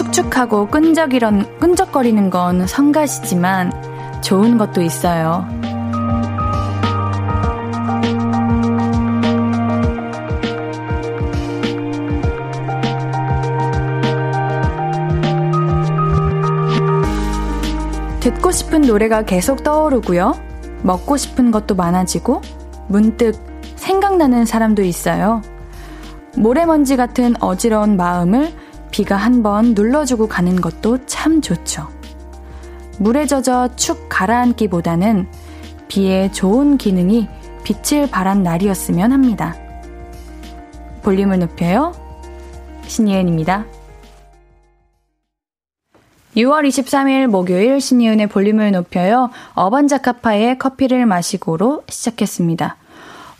축축하고 끈적이런, 끈적거리는 건 성가시지만 좋은 것도 있어요. 듣고 싶은 노래가 계속 떠오르고요. 먹고 싶은 것도 많아지고 문득 생각나는 사람도 있어요. 모래먼지 같은 어지러운 마음을 비가 한 번 눌러주고 가는 것도 참 좋죠. 물에 젖어 축 가라앉기보다는 비의 좋은 기능이 빛을 발한 날이었으면 합니다. 볼륨을 높여요. 신예은입니다. 6월 23일 목요일 신이은의 볼륨을 높여요. 어반자카파의 커피를 마시고로 시작했습니다.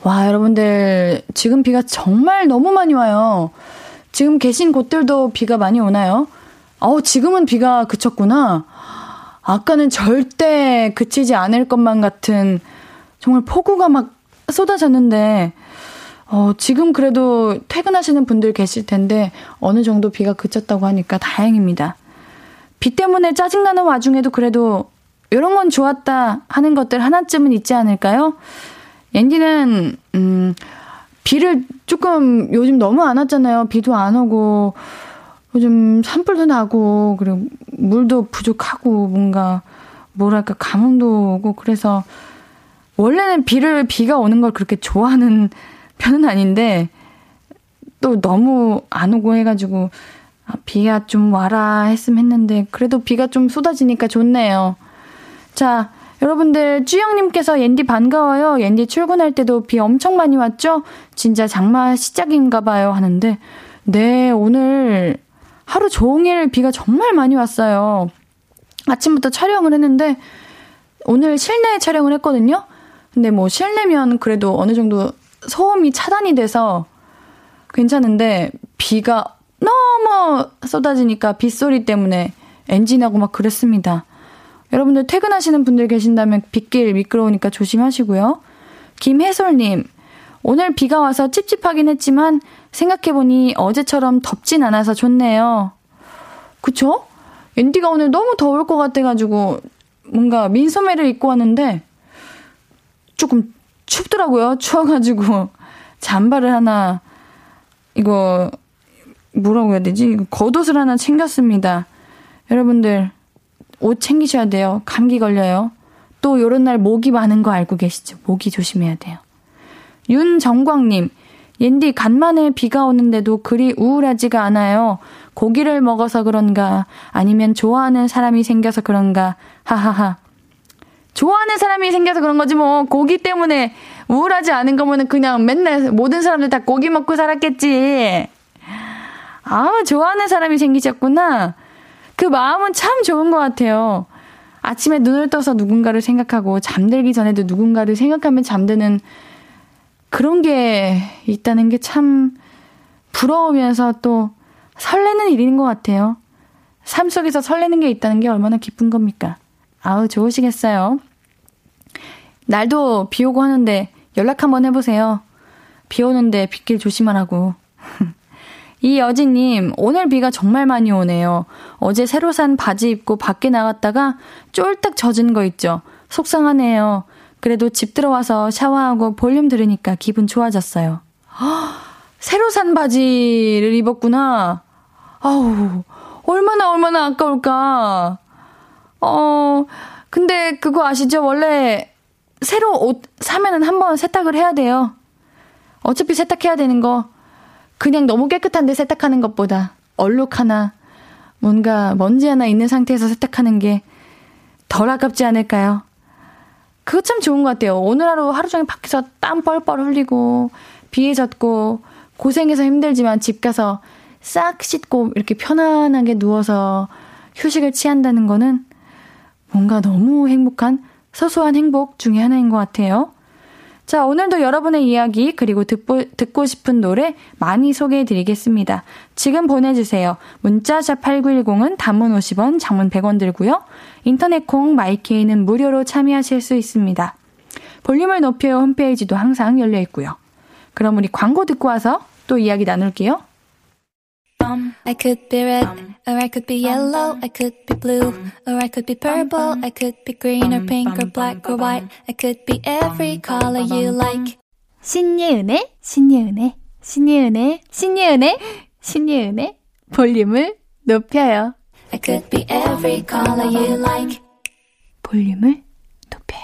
와, 여러분들, 지금 비가 정말 너무 많이 와요. 지금 계신 곳들도 비가 많이 오나요? 어우, 지금은 비가 그쳤구나. 아까는 절대 그치지 않을 것만 같은 정말 폭우가 막 쏟아졌는데, 어, 지금 그래도 퇴근하시는 분들 계실 텐데, 어느 정도 비가 그쳤다고 하니까 다행입니다. 비 때문에 짜증나는 와중에도 그래도 이런 건 좋았다 하는 것들 하나쯤은 있지 않을까요? 앤디는, 음, 비를 조금 요즘 너무 안 왔잖아요. 비도 안 오고, 요즘 산불도 나고, 그리고 물도 부족하고, 뭔가, 뭐랄까, 감흥도 오고, 그래서, 원래는 비를, 비가 오는 걸 그렇게 좋아하는 편은 아닌데, 또 너무 안 오고 해가지고, 아, 비가 좀 와라 했으면 했는데, 그래도 비가 좀 쏟아지니까 좋네요. 자, 여러분들, 쭈영님께서 옌디 반가워요. 옌디 출근할 때도 비 엄청 많이 왔죠? 진짜 장마 시작인가 봐요. 하는데, 네, 오늘 하루 종일 비가 정말 많이 왔어요. 아침부터 촬영을 했는데, 오늘 실내 촬영을 했거든요? 근데 뭐 실내면 그래도 어느 정도 소음이 차단이 돼서 괜찮은데, 비가 너무 쏟아지니까 빗소리 때문에 엔진하고 막 그랬습니다. 여러분들 퇴근하시는 분들 계신다면 빗길 미끄러우니까 조심하시고요. 김혜솔님, 오늘 비가 와서 찝찝하긴 했지만 생각해보니 어제처럼 덥진 않아서 좋네요. 그쵸? 앤디가 오늘 너무 더울 것 같아가지고 뭔가 민소매를 입고 왔는데 조금 춥더라고요. 추워가지고 잠바를 하나 이거 뭐라고 해야 되지? 겉옷을 하나 챙겼습니다. 여러분들 옷 챙기셔야 돼요. 감기 걸려요. 또 요런 날 모기 많은 거 알고 계시죠? 모기 조심해야 돼요. 윤정광님, 옌디 간만에 비가 오는데도 그리 우울하지가 않아요. 고기를 먹어서 그런가, 아니면 좋아하는 사람이 생겨서 그런가, 하하하. 좋아하는 사람이 생겨서 그런 거지 뭐, 고기 때문에 우울하지 않은 거면은 그냥 맨날 모든 사람들 다 고기 먹고 살았겠지. 아, 좋아하는 사람이 생기셨구나. 그 마음은 참 좋은 것 같아요. 아침에 눈을 떠서 누군가를 생각하고 잠들기 전에도 누군가를 생각하면 잠드는 그런 게 있다는 게 참 부러우면서 또 설레는 일인 것 같아요. 삶 속에서 설레는 게 있다는 게 얼마나 기쁜 겁니까? 아우, 좋으시겠어요. 날도 비 오고 하는데 연락 한번 해보세요. 비 오는데 빗길 조심하라고. 이 여진님, 오늘 비가 정말 많이 오네요. 어제 새로 산 바지 입고 밖에 나갔다가 쫄딱 젖은 거 있죠. 속상하네요. 그래도 집 들어와서 샤워하고 볼륨 들으니까 기분 좋아졌어요. 허, 새로 산 바지를 입었구나. 아우, 얼마나 얼마나 아까울까. 어, 근데 그거 아시죠? 원래 새로 옷 사면은 한 번 세탁을 해야 돼요. 어차피 세탁해야 되는 거. 그냥 너무 깨끗한데 세탁하는 것보다 얼룩 하나, 뭔가 먼지 하나 있는 상태에서 세탁하는 게 덜 아깝지 않을까요? 그거 참 좋은 것 같아요. 오늘 하루 하루 종일 밖에서 땀 뻘뻘 흘리고 비에 젖고 고생해서 힘들지만 집 가서 싹 씻고 이렇게 편안하게 누워서 휴식을 취한다는 거는 뭔가 너무 행복한 소소한 행복 중의 하나인 것 같아요. 자, 오늘도 여러분의 이야기, 그리고 듣고, 듣고 싶은 노래 많이 소개해 드리겠습니다. 지금 보내주세요. 문자샵 8910은 단문 50원, 장문 100원 들고요. 인터넷 콩, 마이케이는 무료로 참여하실 수 있습니다. 볼륨을 높여 홈페이지도 항상 열려 있고요. 그럼 우리 광고 듣고 와서 또 이야기 나눌게요. I could be red, or I could be yellow, I could be blue, or I could be purple, I could be green or pink or black or white, I could be every color you like. 신예은의, 신예은의, 신예은의, 신예은의, 신예은의 볼륨을 높여요. I could be every color you like. 볼륨을 높여요.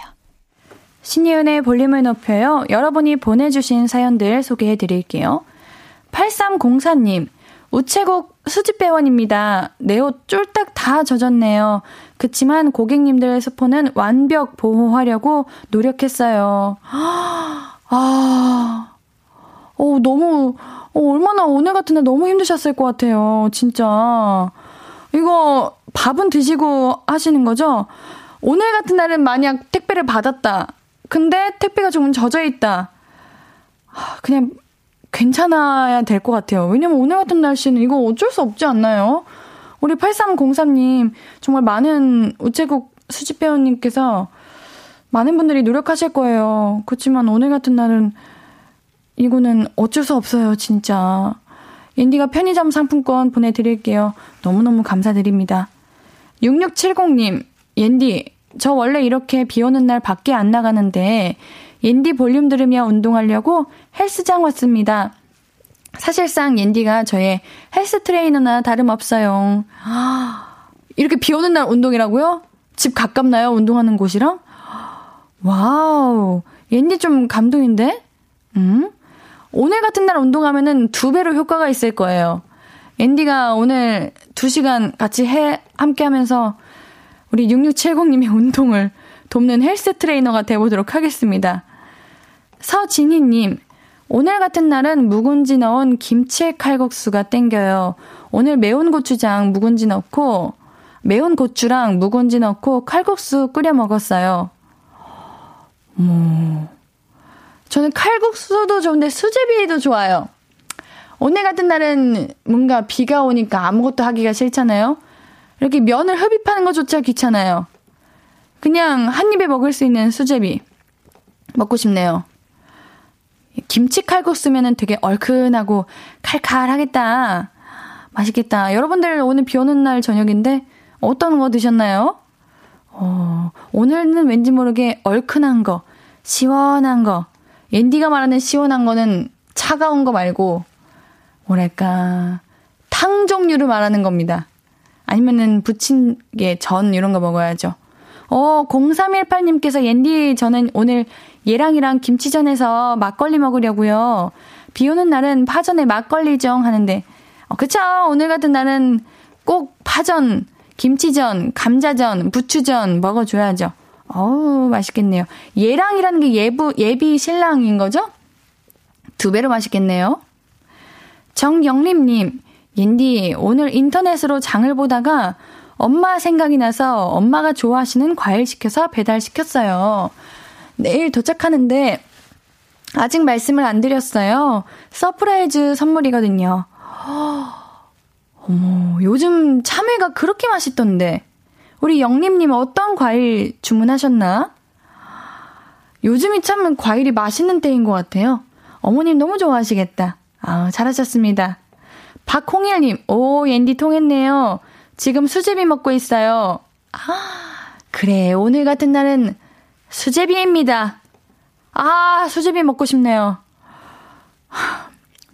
신예은의 볼륨을 높여요. 여러분이 보내주신 사연들 소개해 드릴게요. 8304님, 우체국 수집배원입니다. 내 옷 쫄딱 다 젖었네요. 그치만 고객님들의 스포는 완벽 보호하려고 노력했어요. 아, 어, 너무, 어, 얼마나 오늘 같은 날 너무 힘드셨을 것 같아요. 진짜. 이거 밥은 드시고 하시는 거죠? 오늘 같은 날은 만약 택배를 받았다. 근데 택배가 조금 젖어 있다. 그냥 괜찮아야 될 것 같아요. 왜냐면 오늘 같은 날씨는 이거 어쩔 수 없지 않나요? 우리 8303님, 정말 많은 우체국 수집 배우님께서 많은 분들이 노력하실 거예요. 그렇지만 오늘 같은 날은 이거는 어쩔 수 없어요, 진짜. 앤디가 편의점 상품권 보내드릴게요. 너무너무 감사드립니다. 6670님, 옌디, 저 원래 이렇게 비 오는 날 밖에 안 나가는데, 옌디 볼륨 들으며 운동하려고 헬스장 왔습니다. 사실상 옌디가 저의 헬스 트레이너나 다름없어요. 이렇게 비 오는 날 운동이라고요? 집 가깝나요? 운동하는 곳이랑? wow. 앤디 좀 감동인데? 음? 오늘 같은 날 운동하면은 두 배로 효과가 있을 거예요. 앤디가 오늘 두 시간 같이 해, 함께 하면서 우리 6670님의 운동을 돕는 헬스 트레이너가 되어보도록 하겠습니다. 서진희님, 오늘 같은 날은 묵은지 넣은 김치 칼국수가 땡겨요. 오늘 매운 고추장 묵은지 넣고, 매운 고추랑 묵은지 넣고 칼국수 끓여 먹었어요. 뭐, 저는 칼국수도 좋은데 수제비도 좋아요. 오늘 같은 날은 뭔가 비가 오니까 아무것도 하기가 싫잖아요. 이렇게 면을 흡입하는 것조차 귀찮아요. 그냥 한 입에 먹을 수 있는 수제비 먹고 싶네요. 김치 칼국수면은 되게 얼큰하고 칼칼하겠다. 맛있겠다. 여러분들 오늘 비 오는 날 저녁인데 어떤 거 드셨나요? 어, 오늘은 왠지 모르게 얼큰한 거, 시원한 거, 앤디가 말하는 시원한 거는 차가운 거 말고, 뭐랄까, 탕 종류를 말하는 겁니다. 아니면은 부침개, 전 이런 거 먹어야죠. 어, 0318님께서 옌디 저는 오늘 얘랑이랑 김치전에서 막걸리 먹으려고요. 비 오는 날은 파전에 막걸리정 하는데, 어, 그쵸. 오늘 같은 날은 꼭 파전, 김치전, 감자전, 부추전 먹어줘야죠. 어우, 맛있겠네요. 예랑이라는 게 예부, 예비 신랑인 거죠? 두 배로 맛있겠네요. 정영림님, 옌디, 오늘 인터넷으로 장을 보다가 엄마 생각이 나서 엄마가 좋아하시는 과일 시켜서 배달시켰어요. 내일 도착하는데 아직 말씀을 안 드렸어요. surprise 선물이거든요. 어머, 요즘 참외가 그렇게 맛있던데. 우리 영림님 어떤 과일 주문하셨나? 요즘이 참 과일이 맛있는 때인 것 같아요. 어머님 너무 좋아하시겠다. 아, 잘하셨습니다. 박홍일님, 오, 앤디 통했네요. 지금 수제비 먹고 있어요. 아, 그래, 오늘 같은 날은 수제비입니다. 아, 수제비 먹고 싶네요.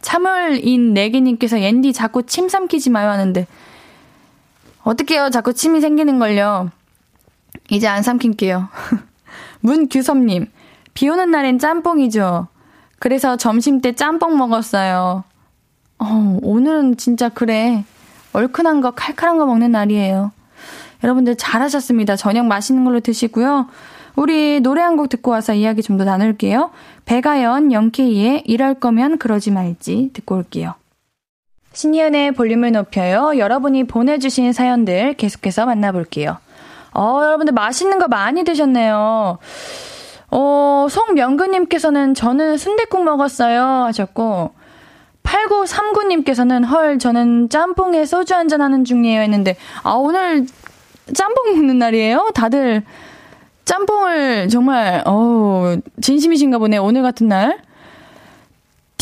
참을인 내기님께서 옌디 자꾸 침 삼키지 마요 하는데, 어떡해요. 자꾸 침이 생기는 걸요. 이제 안 삼킬게요. 문규섭님, 비 오는 날엔 짬뽕이죠. 그래서 점심 때 짬뽕 먹었어요. 어, 오늘은 진짜 그래. 얼큰한 거, 칼칼한 거 먹는 날이에요. 여러분들 잘하셨습니다. 저녁 맛있는 걸로 드시고요. 우리 노래 한 곡 듣고 와서 이야기 좀 더 나눌게요. 배가연, 영케이의 이럴 거면 그러지 말지 듣고 올게요. 신이은의 볼륨을 높여요. 여러분이 보내주신 사연들 계속해서 만나볼게요. 어, 여러분들 맛있는 거 많이 드셨네요. 어, 송명근님께서는 저는 순대국 먹었어요 하셨고, 8939님께서는 헐, 저는 짬뽕에 소주 한잔 하는 중이에요 했는데, 아, 오늘 짬뽕 먹는 날이에요? 다들 짬뽕을 정말, 어 진심이신가 보네, 오늘 같은 날.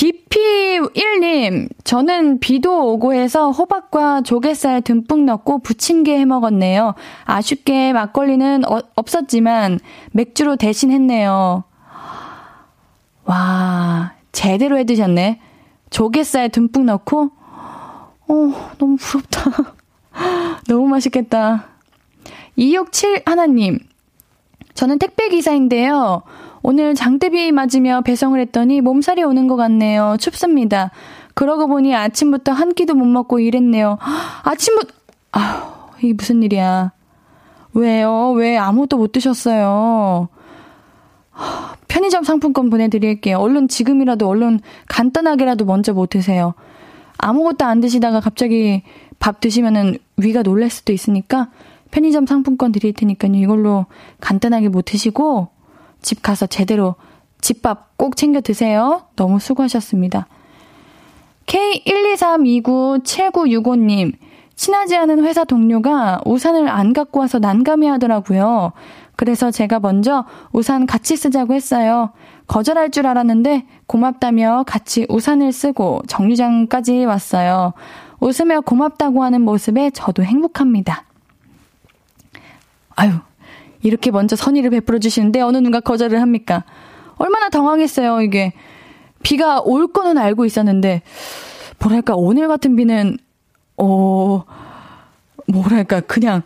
DP1님, 저는 비도 오고 해서 호박과 조갯살 듬뿍 넣고 부침개 해 먹었네요. 아쉽게 막걸리는 어, 없었지만 맥주로 대신 했네요. 와, 제대로 해 드셨네. 조갯살 듬뿍 넣고, 어, 너무 부럽다. 너무 맛있겠다. 267 하나님, 저는 택배 기사인데요. 오늘 장대비 맞으며 배송을 했더니 몸살이 오는 것 같네요. 춥습니다. 그러고 보니 아침부터 한 끼도 못 먹고 일했네요. 아침부터, 아 이게 무슨 일이야. 왜요? 왜 아무것도 못 드셨어요? 편의점 상품권 보내드릴게요. 얼른 지금이라도 얼른 간단하게라도 먼저 못 드세요. 아무것도 안 드시다가 갑자기 밥 드시면은 위가 놀랄 수도 있으니까 편의점 상품권 드릴 테니까요. 이걸로 간단하게 못 드시고 집 가서 제대로 집밥 꼭 챙겨 드세요. 너무 수고하셨습니다. K123297965님, 친하지 않은 회사 동료가 우산을 안 갖고 와서 난감해 하더라고요. 그래서 제가 먼저 우산 같이 쓰자고 했어요. 거절할 줄 알았는데 고맙다며 같이 우산을 쓰고 정류장까지 왔어요. 웃으며 고맙다고 하는 모습에 저도 행복합니다. 아유, 이렇게 먼저 선의를 베풀어 주시는데 어느 누가 거절을 합니까? 얼마나 당황했어요, 이게. 비가 올 거는 알고 있었는데, 뭐랄까, 오늘 같은 비는, 어, 뭐랄까, 그냥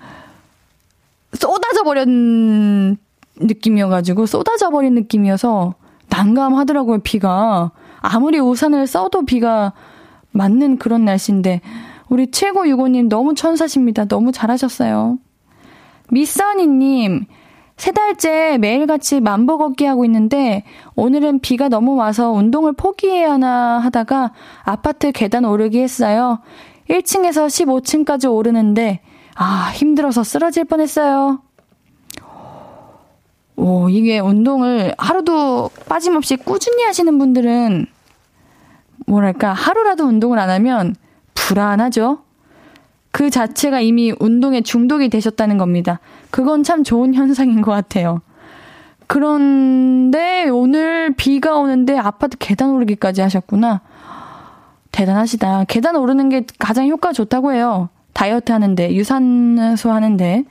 쏟아져 버린 느낌이어가지고, 쏟아져 버린 느낌이어서 난감하더라고요, 비가. 아무리 우산을 써도 비가 맞는 그런 날씨인데, 우리 최고 유고님 너무 천사십니다. 너무 잘하셨어요. 미써니님, 세 달째 매일같이 만보 걷기 하고 있는데 오늘은 비가 너무 와서 운동을 포기해야 하나 하다가 아파트 계단 오르기 했어요. 1층에서 15층까지 오르는데 아 힘들어서 쓰러질 뻔했어요. 오 이게 운동을 하루도 빠짐없이 꾸준히 하시는 분들은 뭐랄까 하루라도 운동을 안 하면 불안하죠. 그 자체가 이미 운동에 중독이 되셨다는 겁니다. 그건 참 좋은 현상인 것 같아요. 그런데 오늘 비가 오는데 아파트 계단 오르기까지 하셨구나. 대단하시다. 계단 오르는 게 가장 효과 좋다고 해요. 다이어트 하는데, 유산소 하는데.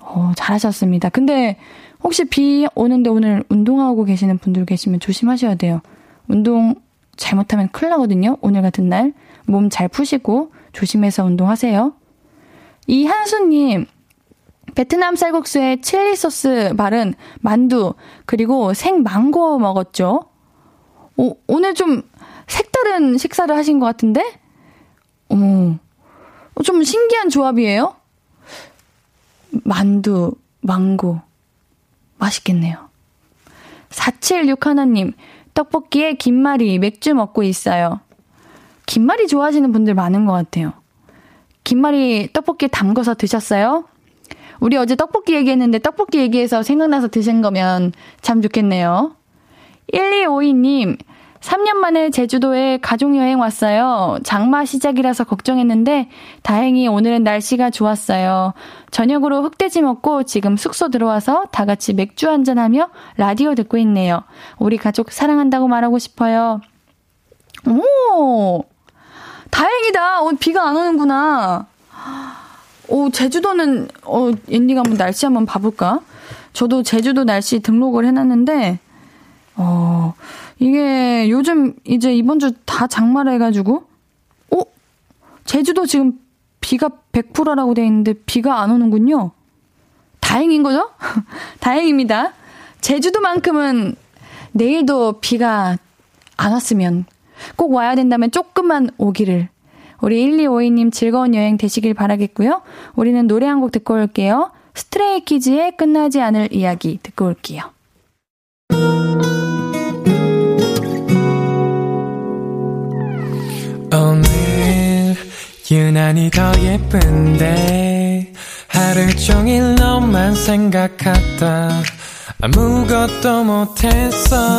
어, 잘하셨습니다. 근데 혹시 비 오는데 오늘 운동하고 계시는 분들 계시면 조심하셔야 돼요. 운동 잘못하면 큰일 나거든요. 오늘 같은 날. 몸 잘 푸시고 조심해서 운동하세요. 이한수님, 베트남 쌀국수에 칠리 소스 바른 만두, 그리고 생망고 먹었죠? 오, 오늘 좀 색다른 식사를 하신 것 같은데? 어머, 좀 신기한 조합이에요? 만두, 망고. 맛있겠네요. 476 하나님, 떡볶이에 김말이 맥주 먹고 있어요. 김말이 좋아하시는 분들 많은 것 같아요. 김말이 떡볶이 담궈서 드셨어요? 우리 어제 떡볶이 얘기했는데 떡볶이 얘기해서 생각나서 드신 거면 참 좋겠네요. 1252님, 3년 만에 제주도에 가족여행 왔어요. 장마 시작이라서 걱정했는데 다행히 오늘은 날씨가 좋았어요. 저녁으로 흑돼지 먹고 지금 숙소 들어와서 다 같이 맥주 한잔하며 라디오 듣고 있네요. 우리 가족 사랑한다고 말하고 싶어요. 오! 다행이다. 오늘 비가 안 오는구나. 오, 제주도는, 어, 옌디가 한번 날씨 한번 봐볼까? 저도 제주도 날씨 등록을 해놨는데, 어, 이게 요즘 이제 이번 주 다 장마라 해가지고, 어? 제주도 지금 비가 100%라고 돼 있는데 비가 안 오는군요. 다행인 거죠? 다행입니다. 제주도만큼은 내일도 비가 안 왔으면 꼭 와야 된다면 조금만 오기를. 우리 1252님 즐거운 여행 되시길 바라겠고요. 우리는 노래 한 곡 듣고 올게요. 스트레이 키즈의 끝나지 않을 이야기 듣고 올게요. 오늘 유난히 더 예쁜데 하루 종일 너만 생각하다 아무것도 못했어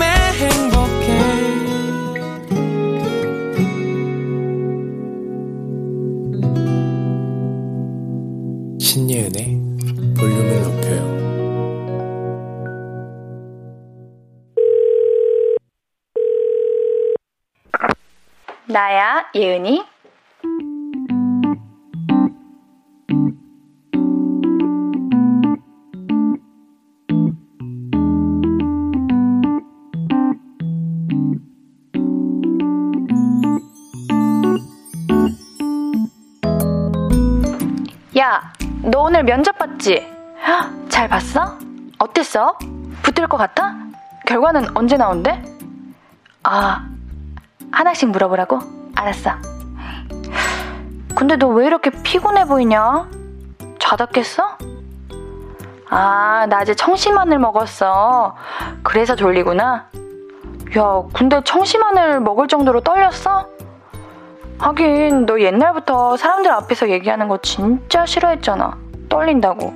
나야 예은이 야, 너 오늘 면접 봤지? 잘 봤어? 어땠어? 붙을 것 같아? 결과는 언제 나온대? 아, 하나씩 물어보라고? 알았어. 근데 너 왜 이렇게 피곤해 보이냐? 자다 깼어? 아, 낮에 청심환을 먹었어. 그래서 졸리구나. 야, 근데 청심환을 먹을 정도로 떨렸어? 하긴 너 옛날부터 사람들 앞에서 얘기하는 거 진짜 싫어했잖아. 떨린다고.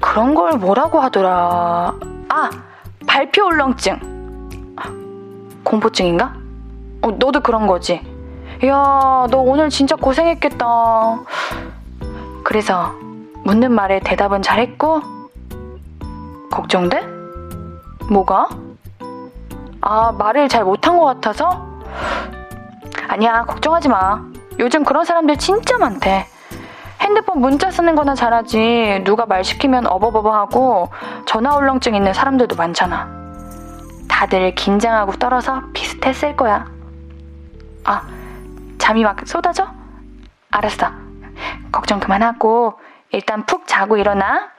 그런 걸 뭐라고 하더라. 아, 발표 울렁증. 공포증인가? 어, 너도 그런 거지? 야, 너 오늘 진짜 고생했겠다. 그래서 묻는 말에 대답은 잘했고? 걱정돼? 뭐가? 아, 말을 잘 못한 것 같아서? 아니야, 걱정하지 마. 요즘 그런 사람들 진짜 많대. 핸드폰 문자 쓰는 거나 잘하지. 누가 말 시키면 어버버버 하고 전화 울렁증 있는 사람들도 많잖아. 다들 긴장하고 떨어서 비슷했을 거야. 아, 잠이 막 쏟아져? 알았어. 걱정 그만하고 일단 푹 자고 일어나.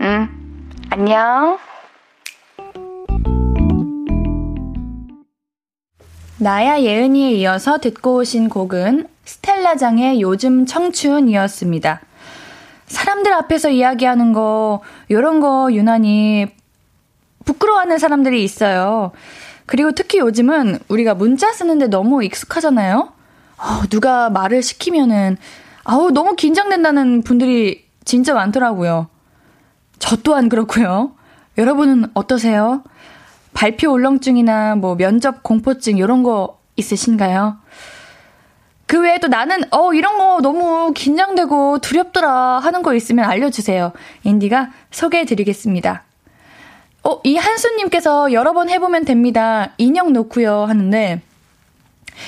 응. 안녕. 나야 예은이에 이어서 듣고 오신 곡은 스텔라장의 요즘 청춘이었습니다. 사람들 앞에서 이야기하는 거, 요런 거 유난히 부끄러워하는 사람들이 있어요. 그리고 특히 요즘은 우리가 문자 쓰는데 너무 익숙하잖아요? 어, 누가 말을 시키면은, 아우, 너무 긴장된다는 분들이 진짜 많더라고요. 저 또한 그렇고요. 여러분은 어떠세요? 발표 울렁증이나 뭐 면접 공포증 이런 거 있으신가요? 그 외에도 나는 어 이런 거 너무 긴장되고 두렵더라 하는 거 있으면 알려주세요. 인디가 소개해드리겠습니다. 어, 이 한수님께서 여러 번 해보면 됩니다. 인형 놓고요 하는데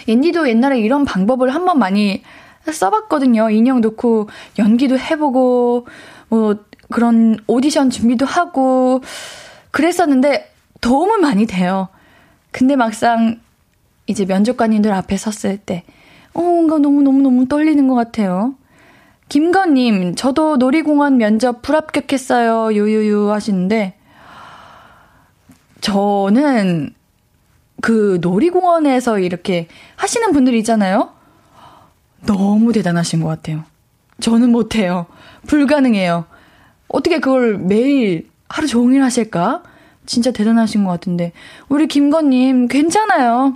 인디도 옛날에 이런 방법을 한 번 많이 써봤거든요. 인형 놓고 연기도 해보고 뭐 그런 오디션 준비도 하고 그랬었는데 도움은 많이 돼요. 근데 막상 이제 면접관님들 앞에 섰을 때, 어, 뭔가 너무너무너무 떨리는 것 같아요. 김건님, 저도 놀이공원 면접 불합격했어요. 유유유 하시는데, 저는 그 놀이공원에서 이렇게 하시는 분들 있잖아요? 너무 대단하신 것 같아요. 저는 못해요. 불가능해요. 어떻게 그걸 매일 하루 종일 하실까? 진짜 대단하신 것 같은데. 우리 김건님, 괜찮아요.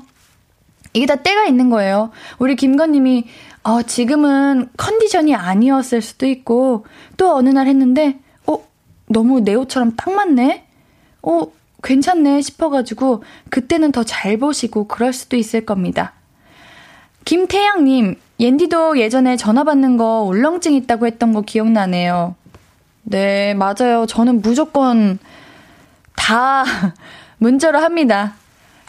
이게 다 때가 있는 거예요. 우리 김건님이, 어, 지금은 컨디션이 아니었을 수도 있고, 또 어느 날 했는데, 어, 너무 내 옷처럼 딱 맞네? 어, 괜찮네 싶어가지고, 그때는 더 잘 보시고, 그럴 수도 있을 겁니다. 김태양님, 옌디도 예전에 전화 받는 거 울렁증 있다고 했던 거 기억나네요. 네, 맞아요. 저는 무조건 다 문자로 합니다.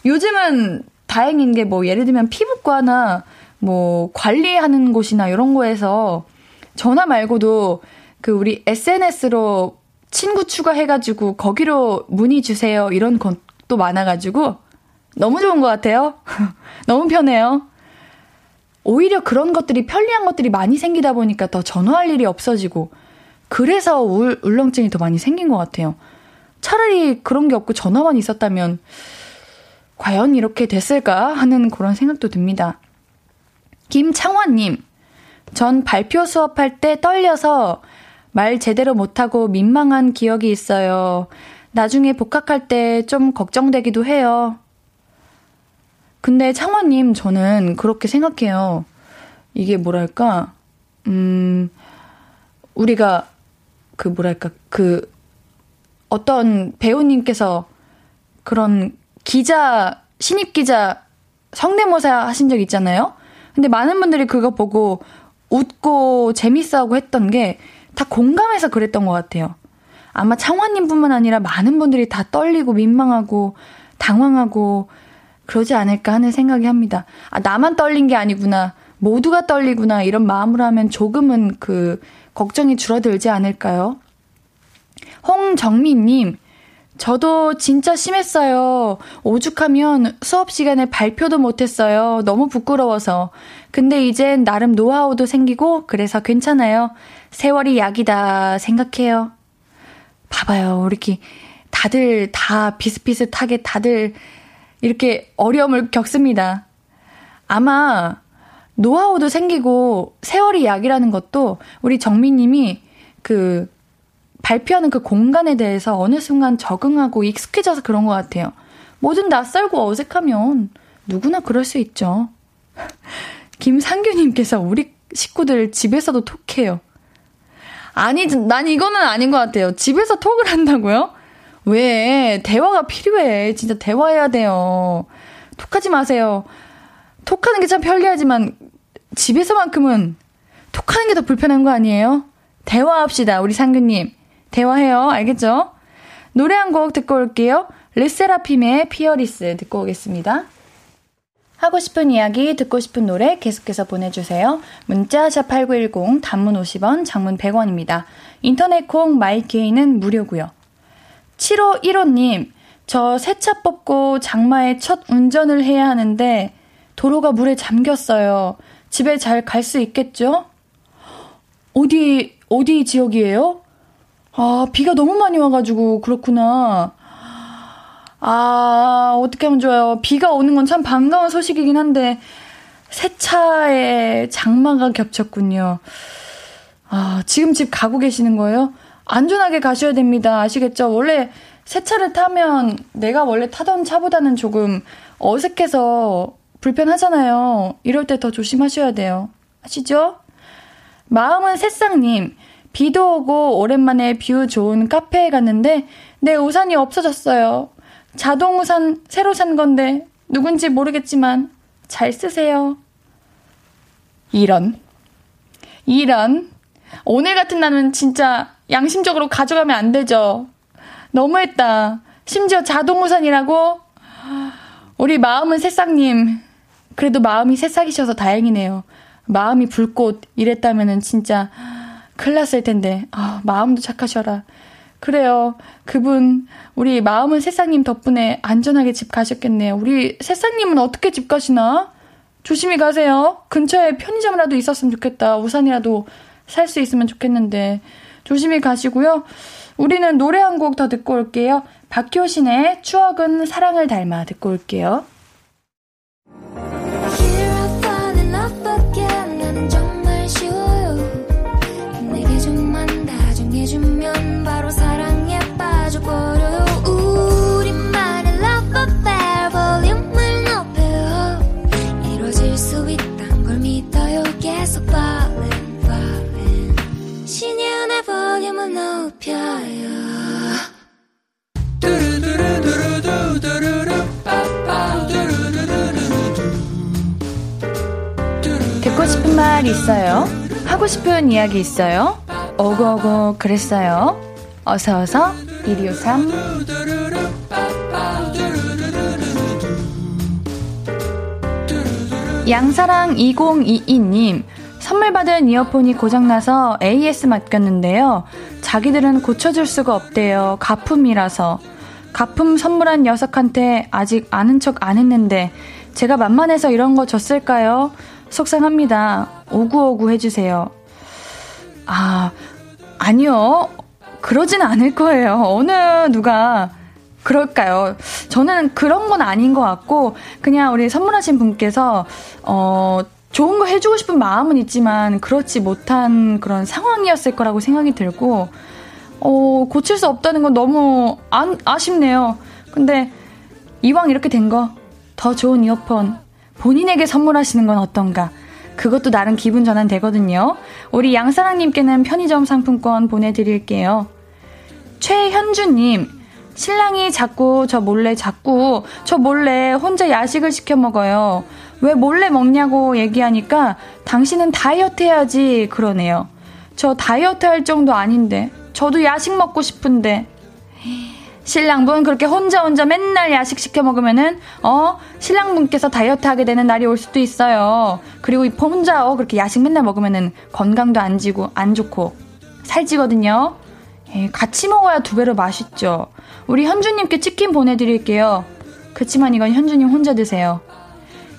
요즘은 다행인 게 뭐 예를 들면 피부과나 뭐 관리하는 곳이나 이런 거에서 전화 말고도 그 우리 SNS로 친구 추가해가지고 거기로 문의 주세요 이런 것도 많아가지고 너무 좋은 것 같아요. 너무 편해요. 오히려 그런 것들이 편리한 것들이 많이 생기다 보니까 더 전화할 일이 없어지고 그래서 울, 울렁증이 더 많이 생긴 것 같아요. 차라리 그런 게 없고 전화만 있었다면 과연 이렇게 됐을까 하는 그런 생각도 듭니다. 김창원님, 전 발표 수업할 때 떨려서 말 제대로 못하고 민망한 기억이 있어요. 나중에 복학할 때 좀 걱정되기도 해요. 근데 창원님, 저는 그렇게 생각해요. 이게 뭐랄까, 음, 우리가 그 뭐랄까, 그 어떤 배우님께서 그런 기자, 신입 기자 성대모사 하신 적 있잖아요? 근데 많은 분들이 그거 보고 웃고 재밌어 하고 했던 게 다 공감해서 그랬던 것 같아요. 아마 창화님뿐만 아니라 많은 분들이 다 떨리고 민망하고 당황하고 그러지 않을까 하는 생각이 합니다. 아, 나만 떨린 게 아니구나. 모두가 떨리구나. 이런 마음으로 하면 조금은 그 걱정이 줄어들지 않을까요? 홍정민님, 저도 진짜 심했어요. 오죽하면 수업 시간에 발표도 못했어요. 너무 부끄러워서. 근데 이젠 나름 노하우도 생기고 그래서 괜찮아요. 세월이 약이다 생각해요. 봐봐요. 이렇게 다들 다 비슷비슷하게 다들 이렇게 어려움을 겪습니다. 아마 노하우도 생기고 세월이 약이라는 것도 우리 정민님이 그 발표하는 그 공간에 대해서 어느 순간 적응하고 익숙해져서 그런 것 같아요. 뭐든 낯설고 어색하면 누구나 그럴 수 있죠. 김상규님께서 우리 식구들 집에서도 톡해요. 아니, 난 이거는 아닌 것 같아요. 집에서 톡을 한다고요? 왜? 대화가 필요해. 진짜 대화해야 돼요. 톡하지 마세요. 톡하는 게 참 편리하지만 집에서만큼은 톡하는 게 더 불편한 거 아니에요? 대화합시다, 우리 상규님. 대화해요. 알겠죠? 노래 한 곡 듣고 올게요. 르세라핌의 피어리스 듣고 오겠습니다. 하고 싶은 이야기, 듣고 싶은 노래 계속해서 보내주세요. 문자 샵8910, 단문 50원, 장문 100원입니다. 인터넷 콩 마이케이는 무료고요. 7515님, 저 새 차 뽑고 장마에 첫 운전을 해야 하는데 도로가 물에 잠겼어요. 집에 잘 갈 수 있겠죠? 어디, 어디 지역이에요? 아, 비가 너무 많이 와가지고, 그렇구나. 아, 어떻게 하면 좋아요. 비가 오는 건 참 반가운 소식이긴 한데, 새 차에 장마가 겹쳤군요. 아, 지금 집 가고 계시는 거예요? 안전하게 가셔야 됩니다. 아시겠죠? 원래 새 차를 타면 내가 원래 타던 차보다는 조금 어색해서 불편하잖아요. 이럴 때 더 조심하셔야 돼요. 아시죠? 마음은 새싹님, 비도 오고 오랜만에 view 좋은 카페에 갔는데 내 우산이 없어졌어요. 자동 우산 새로 산 건데 누군지 모르겠지만 잘 쓰세요. 이런. 이런. 오늘 같은 날은 진짜 양심적으로 가져가면 안 되죠. 너무했다. 심지어 자동 우산이라고? 우리 마음은 새싹님. 그래도 마음이 새싹이셔서 다행이네요. 마음이 불꽃 이랬다면은 진짜 큰일 났을 텐데. 아, 마음도 착하셔라. 그래요. 그분, 우리 마음은 새싹님 덕분에 안전하게 집 가셨겠네요. 우리 새싹님은 어떻게 집 가시나? 조심히 가세요. 근처에 편의점이라도 있었으면 좋겠다. 우산이라도 살 수 있으면 좋겠는데. 조심히 가시고요. 우리는 노래 한 곡 더 듣고 올게요. 박효신의 추억은 사랑을 닮아 듣고 올게요. 말 있어요? 하고 싶은 이야기 있어요? 오고오고 그랬어요? 어서어서 1253 양사랑 2022님 선물 받은 이어폰이 고장나서 AS 맡겼는데요. 자기들은 고쳐줄 수가 없대요. 가품이라서. 가품 선물한 녀석한테 아직 아는 척 안 했는데 제가 만만해서 이런 거 줬을까요? 속상합니다. 오구오구 해주세요. 아, 아니요. 그러진 않을 거예요. 어느 누가 그럴까요? 저는 그런 건 아닌 것 같고, 그냥 우리 선물하신 분께서, 어, 좋은 거 해주고 싶은 마음은 있지만, 그렇지 못한 그런 상황이었을 거라고 생각이 들고, 어, 고칠 수 없다는 건 너무 안, 아쉽네요. 근데, 이왕 이렇게 된 거, 더 좋은 이어폰, 본인에게 선물하시는 건 어떤가? 그것도 나름 기분 전환 되거든요. 우리 양사랑님께는 편의점 상품권 보내드릴게요. 최현주님, 신랑이 자꾸 저 몰래 자꾸 저 몰래 혼자 야식을 시켜 먹어요. 왜 몰래 먹냐고 얘기하니까 당신은 다이어트 해야지 그러네요. 저 다이어트 할 정도 아닌데 저도 야식 먹고 싶은데 신랑분 그렇게 혼자 혼자 맨날 야식 시켜 먹으면은 어 신랑분께서 다이어트 하게 되는 날이 올 수도 있어요. 그리고 혼자 어 그렇게 야식 맨날 먹으면은 건강도 안 지고 안 좋고 살찌거든요. 예, 같이 먹어야 두 배로 맛있죠. 우리 현주님께 치킨 보내드릴게요. 그치만 이건 현주님 혼자 드세요.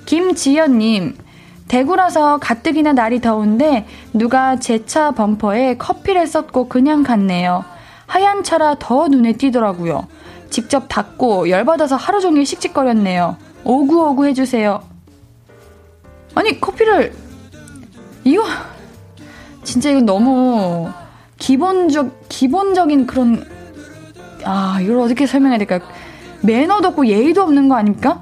김지연님, 대구라서 가뜩이나 날이 더운데 누가 제 차 범퍼에 커피를 썼고 그냥 갔네요. 하얀 차라 더 눈에 띄더라고요. 직접 닦고 열받아서 하루 종일 씩씩거렸네요. 오구오구 해주세요. 아니, 커피를, 이거, 진짜 이건 너무 기본적, 기본적인 그런, 아, 이걸 어떻게 설명해야 될까요? 매너도 없고 예의도 없는 거 아닙니까?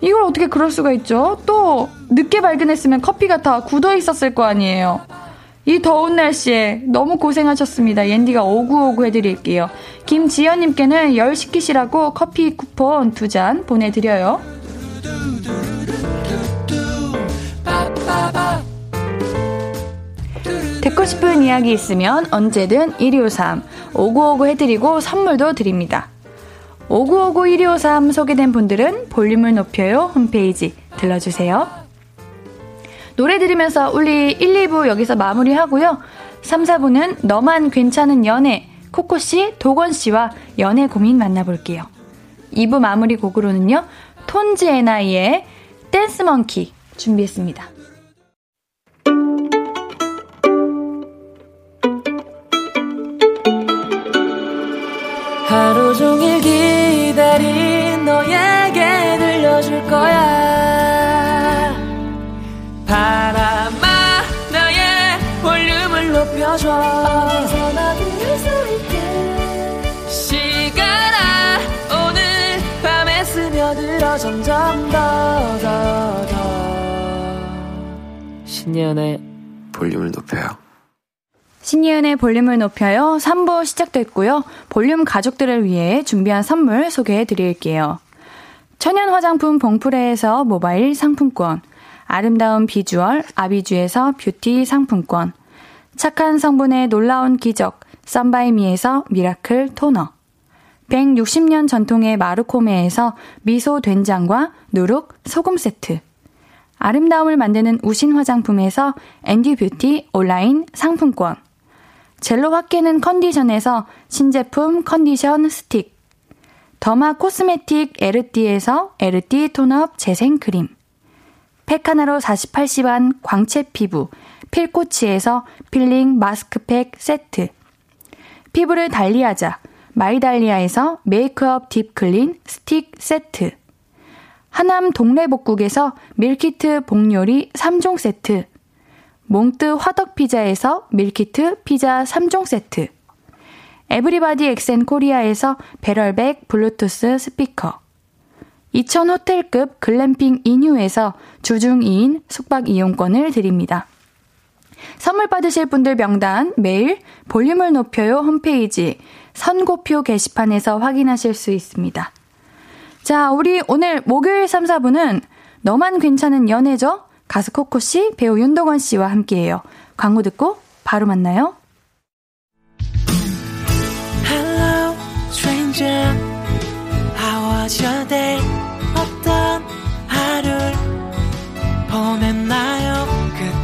이걸 어떻게 그럴 수가 있죠? 또, 늦게 발견했으면 커피가 다 굳어 있었을 거 아니에요. 이 더운 날씨에 너무 고생하셨습니다. 옌디가 오구오구 해드릴게요. 김지연님께는 열 식히시라고 커피 쿠폰 두 잔 보내드려요. 듣고 싶은 이야기 있으면 언제든 1253 5959 해드리고 선물도 드립니다. 5959 1253 소개된 분들은 볼륨을 높여요 홈페이지 들러주세요. 노래 들으면서 우리 1, 2부 여기서 마무리하고요. 3, 4부는 너만 괜찮은 연애 코코씨, 도건씨와 연애 고민 만나볼게요. 2부 마무리 곡으로는요. 톤즈 에나이의 댄스 먼키 준비했습니다. 하루 종일 기다린 높여줘 어디서나 들을 수 있게 시간아 오늘 밤에 스며들어 점점 더 더 더 신예은의 볼륨을 높여요 신이은의 볼륨을 높여요. 3부 시작됐고요. 볼륨 가족들을 위해 준비한 선물 소개해 드릴게요. 천연 화장품 봉프레에서 모바일 상품권, 아름다운 비주얼 아비주에서 뷰티 상품권, 착한 성분의 놀라운 기적 썬바이미에서 미라클 토너, 160년 전통의 마르코메에서 미소 된장과 누룩 소금 세트, 아름다움을 만드는 우신 화장품에서 앤디 뷰티 온라인 상품권, 젤로 확 깨는 컨디션에서 신제품 컨디션 스틱. 더마 코스메틱 에르띠에서 에르띠 톤업 재생크림. 팩 하나로 48시간 광채 피부 필코치에서 필링 마스크팩 세트. 피부를 달리하자 마이달리아에서 메이크업 딥클린 스틱 세트. 하남 동래복국에서 밀키트 복요리 3종 세트. 몽뜨 화덕피자에서 밀키트 피자 3종 세트. 에브리바디 엑센 코리아에서 배럴백 블루투스 스피커. 2000 호텔급 글램핑 이뉴에서 주중 2인 숙박 이용권을 드립니다. 선물 받으실 분들 명단 매일 볼륨을 높여요 홈페이지 선고표 게시판에서 확인하실 수 있습니다. 자, 우리 오늘 목요일 3, 4분은 너만 괜찮은 연애죠? 가수 코코 씨, 배우 윤동원 씨와 함께해요. 광고 듣고 바로 만나요. Hello, stranger. How was your day? 어떤 하루를 보냈나요?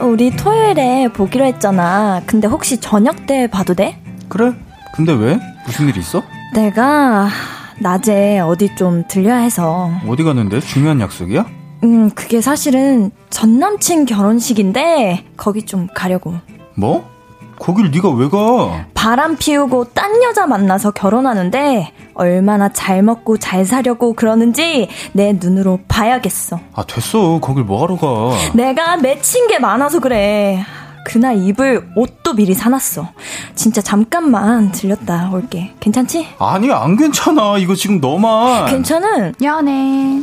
우리 토요일에 보기로 했잖아. 근데 혹시 저녁 때 봐도 돼? 그래? 근데 왜? 무슨 일 있어? 내가 낮에 어디 좀 들려야 해서. 어디 가는데? 중요한 약속이야? 음, 그게 사실은 전 남친 결혼식인데 거기 좀 가려고. 뭐? 거길 네가 왜 가? 바람 피우고 딴 여자 만나서 결혼하는데 얼마나 잘 먹고 잘 사려고 그러는지 내 눈으로 봐야겠어. 아, 됐어. 거길 뭐 하러 가? 내가 맺힌 게 많아서 그래. 그날 입을 옷도 미리 사놨어. 진짜 잠깐만 들렸다 올게. 괜찮지? 아니, 안 괜찮아. 이거 지금 너만. 괜찮은? 연애.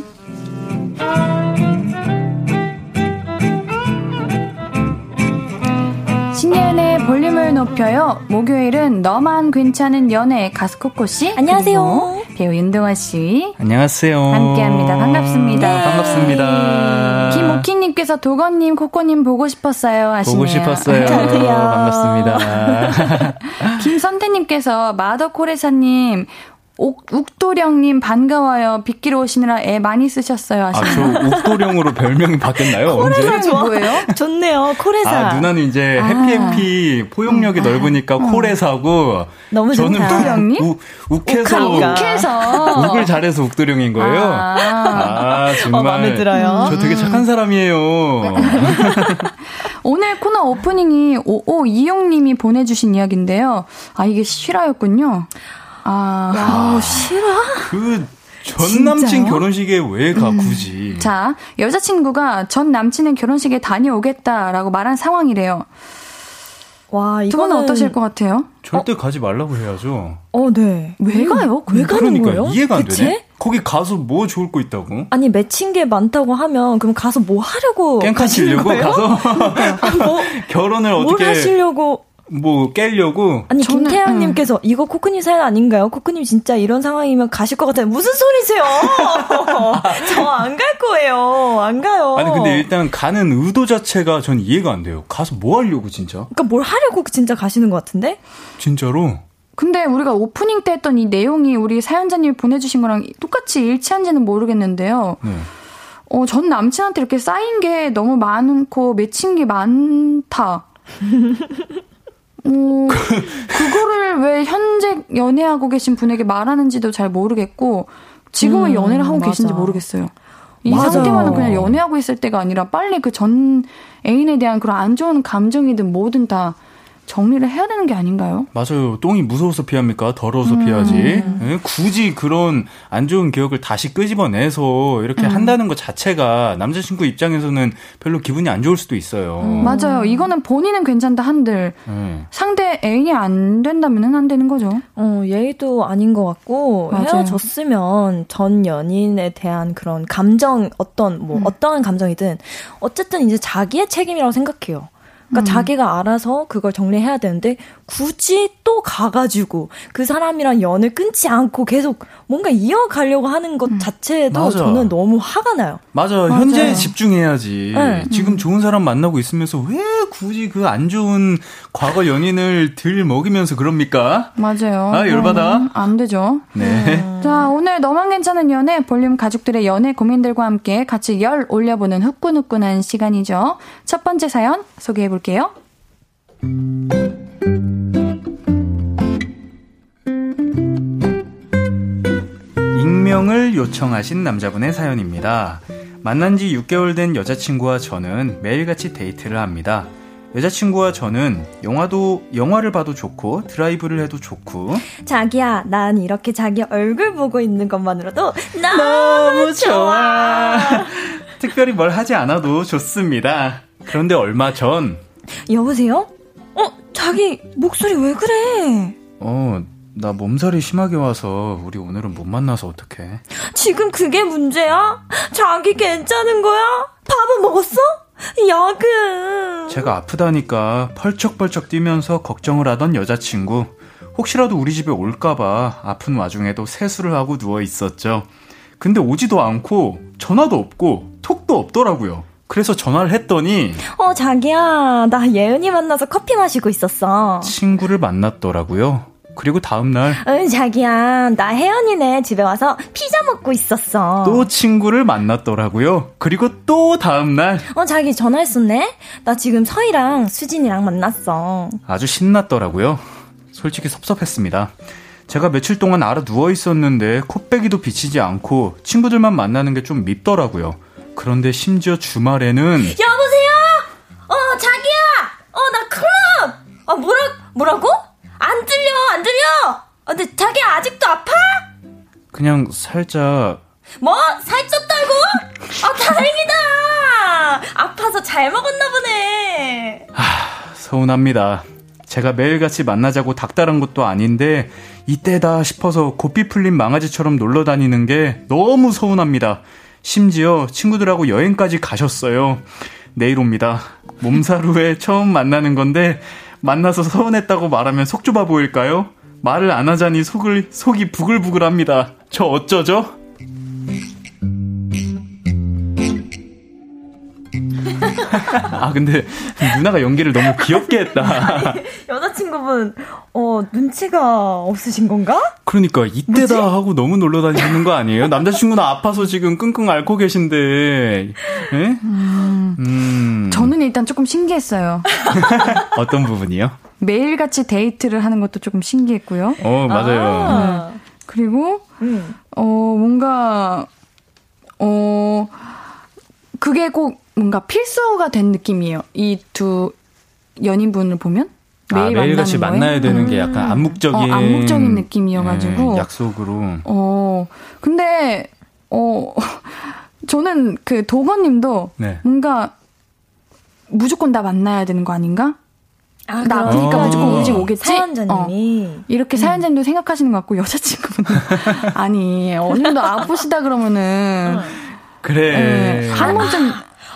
높여요. 목요일은 너만 괜찮은 연애 가수 코코 씨. 안녕하세요. 배우 윤동아 씨. 안녕하세요. 함께합니다. 반갑습니다. 네. 반갑습니다. 김오키님께서 도건님, 코코님 보고 싶었어요. 하시네요. 보고 싶었어요. 안녕하세요. 반갑습니다. 김선태님께서 마더코레사님, 옥도령님 반가워요. 빗길 오시느라 애 많이 쓰셨어요. 아, 하시네요. 저 옥도령으로 별명이 바뀌었나요? 코레사 뭐예요? 좋네요. 코레사. 아, 누나는 이제 아. 해피해피 포용력이 넓으니까 코레사고 너무 저는 좋다. 옥도령님? 우- 욱해서. 욱해서. 욱을 잘해서 욱도령인 거예요. 아. 아, 정말. 어, 마음에 들어요. 저 되게 착한 사람이에요. 오늘 코너 오프닝이 5526님이 보내주신 이야기인데요. 아, 이게 실화였군요. 아. 아우, 싫어? 그 전 남친 진짜요? 결혼식에 왜 가 굳이? 자, 여자친구가 전 남친의 결혼식에 다녀오겠다라고 말한 상황이래요. 와, 두 분은 이거는 어떠실 것 같아요? 절대 가지 말라고 해야죠. 어, 네. 왜 가요? 왜 가는 그러니까 거예요? 이해가 안 대체? 되네. 거기 가서 뭐 좋을 거 있다고? 아니 맺힌 게 많다고 하면 그럼 가서 뭐 하려고 깽판 치려고? 가서 뭐, 결혼을 뭘 어떻게 하시려고 뭐 깨려고 아니 저는, 김태양님께서 이거 코크님 사연 아닌가요? 코크님 진짜 이런 상황이면 가실 것 같아요. 무슨 소리세요? 저 안 갈 거예요. 안 가요. 아니 근데 일단 가는 의도 자체가 전 이해가 안 돼요. 가서 뭐 하려고 진짜? 그러니까 뭘 하려고 진짜 가시는 것 같은데? 진짜로? 근데 우리가 오프닝 때 했던 이 내용이 우리 사연자님이 보내주신 거랑 똑같이 일치한지는 모르겠는데요. 네. 어, 전 남친한테 이렇게 쌓인 게 너무 많고 맺힌 게 많다. 어, 그거를 왜 현재 연애하고 계신 분에게 말하는지도 잘 모르겠고, 지금은 음, 연애를 하고 맞아. 계신지 모르겠어요. 이 맞아요. 상태만은 그냥 연애하고 있을 때가 아니라 빨리 그 전 애인에 대한 그런 안 좋은 감정이든 뭐든 다 정리를 해야 되는 게 아닌가요? 맞아요. 똥이 무서워서 피합니까? 더러워서 음. 피하지. 예? 굳이 그런 안 좋은 기억을 다시 끄집어내서 이렇게 음. 한다는 것 자체가 남자친구 입장에서는 별로 기분이 안 좋을 수도 있어요. 음. 맞아요. 이거는 본인은 괜찮다 한들 예. 상대 애인이 안 된다면은 안 되는 거죠. 어, 예의도 아닌 것 같고 맞아요. 헤어졌으면 전 연인에 대한 그런 감정 어떤 뭐 음. 어떠한 감정이든 어쨌든 이제 자기의 책임이라고 생각해요. 그러니까 음. 자기가 알아서 그걸 정리해야 되는데 굳이 또 가가지고 그 사람이랑 연을 끊지 않고 계속 뭔가 이어가려고 하는 것 자체도 맞아. 저는 너무 화가 나요. 맞아. 맞아요. 현재에 집중해야지. 네. 지금 좋은 사람 만나고 있으면서 왜 굳이 그 안 좋은 과거 연인을 들 먹이면서 그럽니까? 맞아요. 아, 열받아. 음, 안 되죠. 네. 자, 오늘 너만 괜찮은 연애 볼륨 가족들의 연애 고민들과 함께 같이 열 올려보는 후끈후끈한 시간이죠. 첫 번째 사연 소개해 볼게요. 익명을 요청하신 남자분의 사연입니다. 만난 지 6개월 된 여자친구와 저는 매일같이 데이트를 합니다. 여자친구와 저는 영화도 영화를 봐도 좋고 드라이브를 해도 좋고 자기야, 난 이렇게 자기 얼굴 보고 있는 것만으로도 너무 좋아. 특별히 뭘 하지 않아도 좋습니다. 그런데 얼마 전 여보세요? 어, 자기 목소리 왜 그래? 어, 나 몸살이 심하게 와서 우리 오늘은 못 만나서 어떡해. 지금 그게 문제야? 자기 괜찮은 거야? 밥은 먹었어? 야근. 제가 아프다니까 펄쩍펄쩍 뛰면서 걱정을 하던 여자친구. 혹시라도 우리 집에 올까봐 아픈 와중에도 세수를 하고 누워 있었죠. 근데 오지도 않고 전화도 없고 톡도 없더라고요. 그래서 전화를 했더니 어, 자기야. 나 예은이 만나서 커피 마시고 있었어. 친구를 만났더라고요. 그리고 다음날 응, 자기야. 나 혜연이네 집에 와서 피자 먹고 있었어. 또 친구를 만났더라고요. 그리고 또 다음날 어, 자기 전화했었네? 나 지금 서희랑 수진이랑 만났어. 아주 신났더라고요. 솔직히 섭섭했습니다. 제가 며칠 동안 알아 누워 있었는데 코빼기도 비치지 않고 친구들만 만나는 게 좀 밉더라고요. 그런데 심지어 주말에는 여보세요? 어, 자기야! 어, 나 클럽! 어, 뭐라, 뭐라고? 안 들려, 안 들려! 어, 근데 자기야, 아직도 아파? 그냥 살짝 뭐? 살쪘다고? 아, 다행이다! 아파서 잘 먹었나 보네. 서운합니다. 제가 매일같이 만나자고 닥달한 것도 아닌데 이때다 싶어서 고삐 풀린 망아지처럼 놀러 다니는 게 너무 서운합니다. 심지어 친구들하고 여행까지 가셨어요. 내일 옵니다. 몸사루에 처음 만나는 건데 만나서 서운했다고 말하면 속 좁아 보일까요? 말을 안 하자니 속을 속이 부글부글합니다. 저 어쩌죠? 아 근데 누나가 연기를 너무 귀엽게 했다. 여자친구분, 어, 눈치가 없으신 건가? 그러니까 이때다 뭐지? 하고 너무 놀러 다니는 거 아니에요? 남자친구는 아파서 지금 끙끙 앓고 계신데. 예? 음, 음. 저는 일단 조금 신기했어요. 어떤 부분이요? 매일같이 데이트를 하는 것도 조금 신기했고요. 어, 맞아요. 아~ 네. 그리고 음. 어, 뭔가 어 그게 꼭 뭔가 필수가 된 느낌이에요. 이 두 연인분을 보면 아, 매일 아, 매일같이 만나야 되는 게 약간 음. 암묵적인 어, 암묵적인 느낌이어가지고 네, 약속으로. 어 근데 어 저는 그 도건님도 네. 뭔가 무조건 다 만나야 되는 거 아닌가? 아, 나 아프니까 어. 무조건 우리 집 오겠지? 사연자님이. 어. 이렇게 사연자님도 생각하시는 것 같고, 여자친구분은. 아니, 정도 아프시다 그러면은. 그래. 네, 한 번쯤.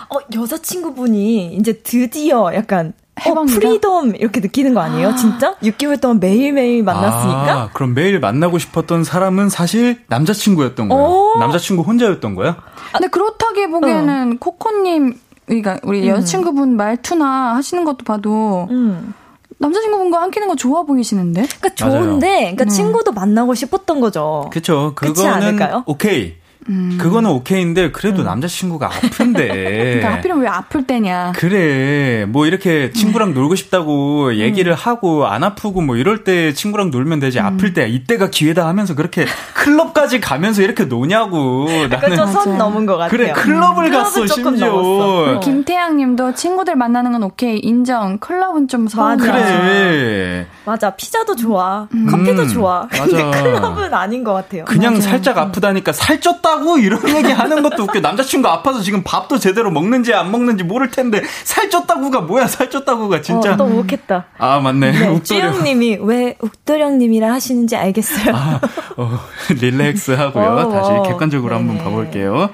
어, 여자친구분이 이제 드디어 약간 어, freedom 이렇게 느끼는 거 아니에요? 진짜? 6개월 동안 매일매일 만났으니까? 아, 그럼 매일 만나고 싶었던 사람은 사실 남자친구였던 거야. 어? 남자친구 혼자였던 거야? 근데 그렇다기 보기에는 어. 코코님, 그러니까 우리 음. 여자친구분 말투나 하시는 것도 봐도 음. 남자친구분과 함께는 거 좋아 보이시는데? 그러니까 좋은데, 그러니까 음. 친구도 만나고 싶었던 거죠. 그쵸. 그거는 오케이. 음. 그거는 오케이인데 그래도 음. 남자친구가 아픈데. 그러니까 하필이면 왜 아플 때냐. 그래. 뭐 이렇게 친구랑 네. 놀고 싶다고 음. 얘기를 하고 안 아프고 뭐 이럴 때 친구랑 놀면 되지. 음. 아플 때 이때가 기회다 하면서 그렇게 클럽까지 가면서 이렇게 노냐고. 나는 선 넘은 것 같아요. 그래 클럽을 갔어 심지어. 어. 김태양님도 친구들 만나는 건 오케이 인정. 클럽은 좀 서운해. 그래. 맞아. 피자도 좋아. 음. 커피도 좋아. 맞아. 클럽은 아닌 것 같아요. 그냥 맞아. 살짝 아프다니까 살쪘다 아프다고 이런 얘기 하는 것도 웃겨. 남자친구 아파서 지금 밥도 제대로 먹는지 안 먹는지 모를 텐데 살쪘다고가 뭐야? 살쪘다고가 진짜. 어, 또 웃겠다. 아 맞네. 네, 욱도령님이 왜 욱도령님이라 하시는지 알겠어요. 아, 어, 릴렉스 하고요. 어, 다시 객관적으로 네. 한번 봐볼게요.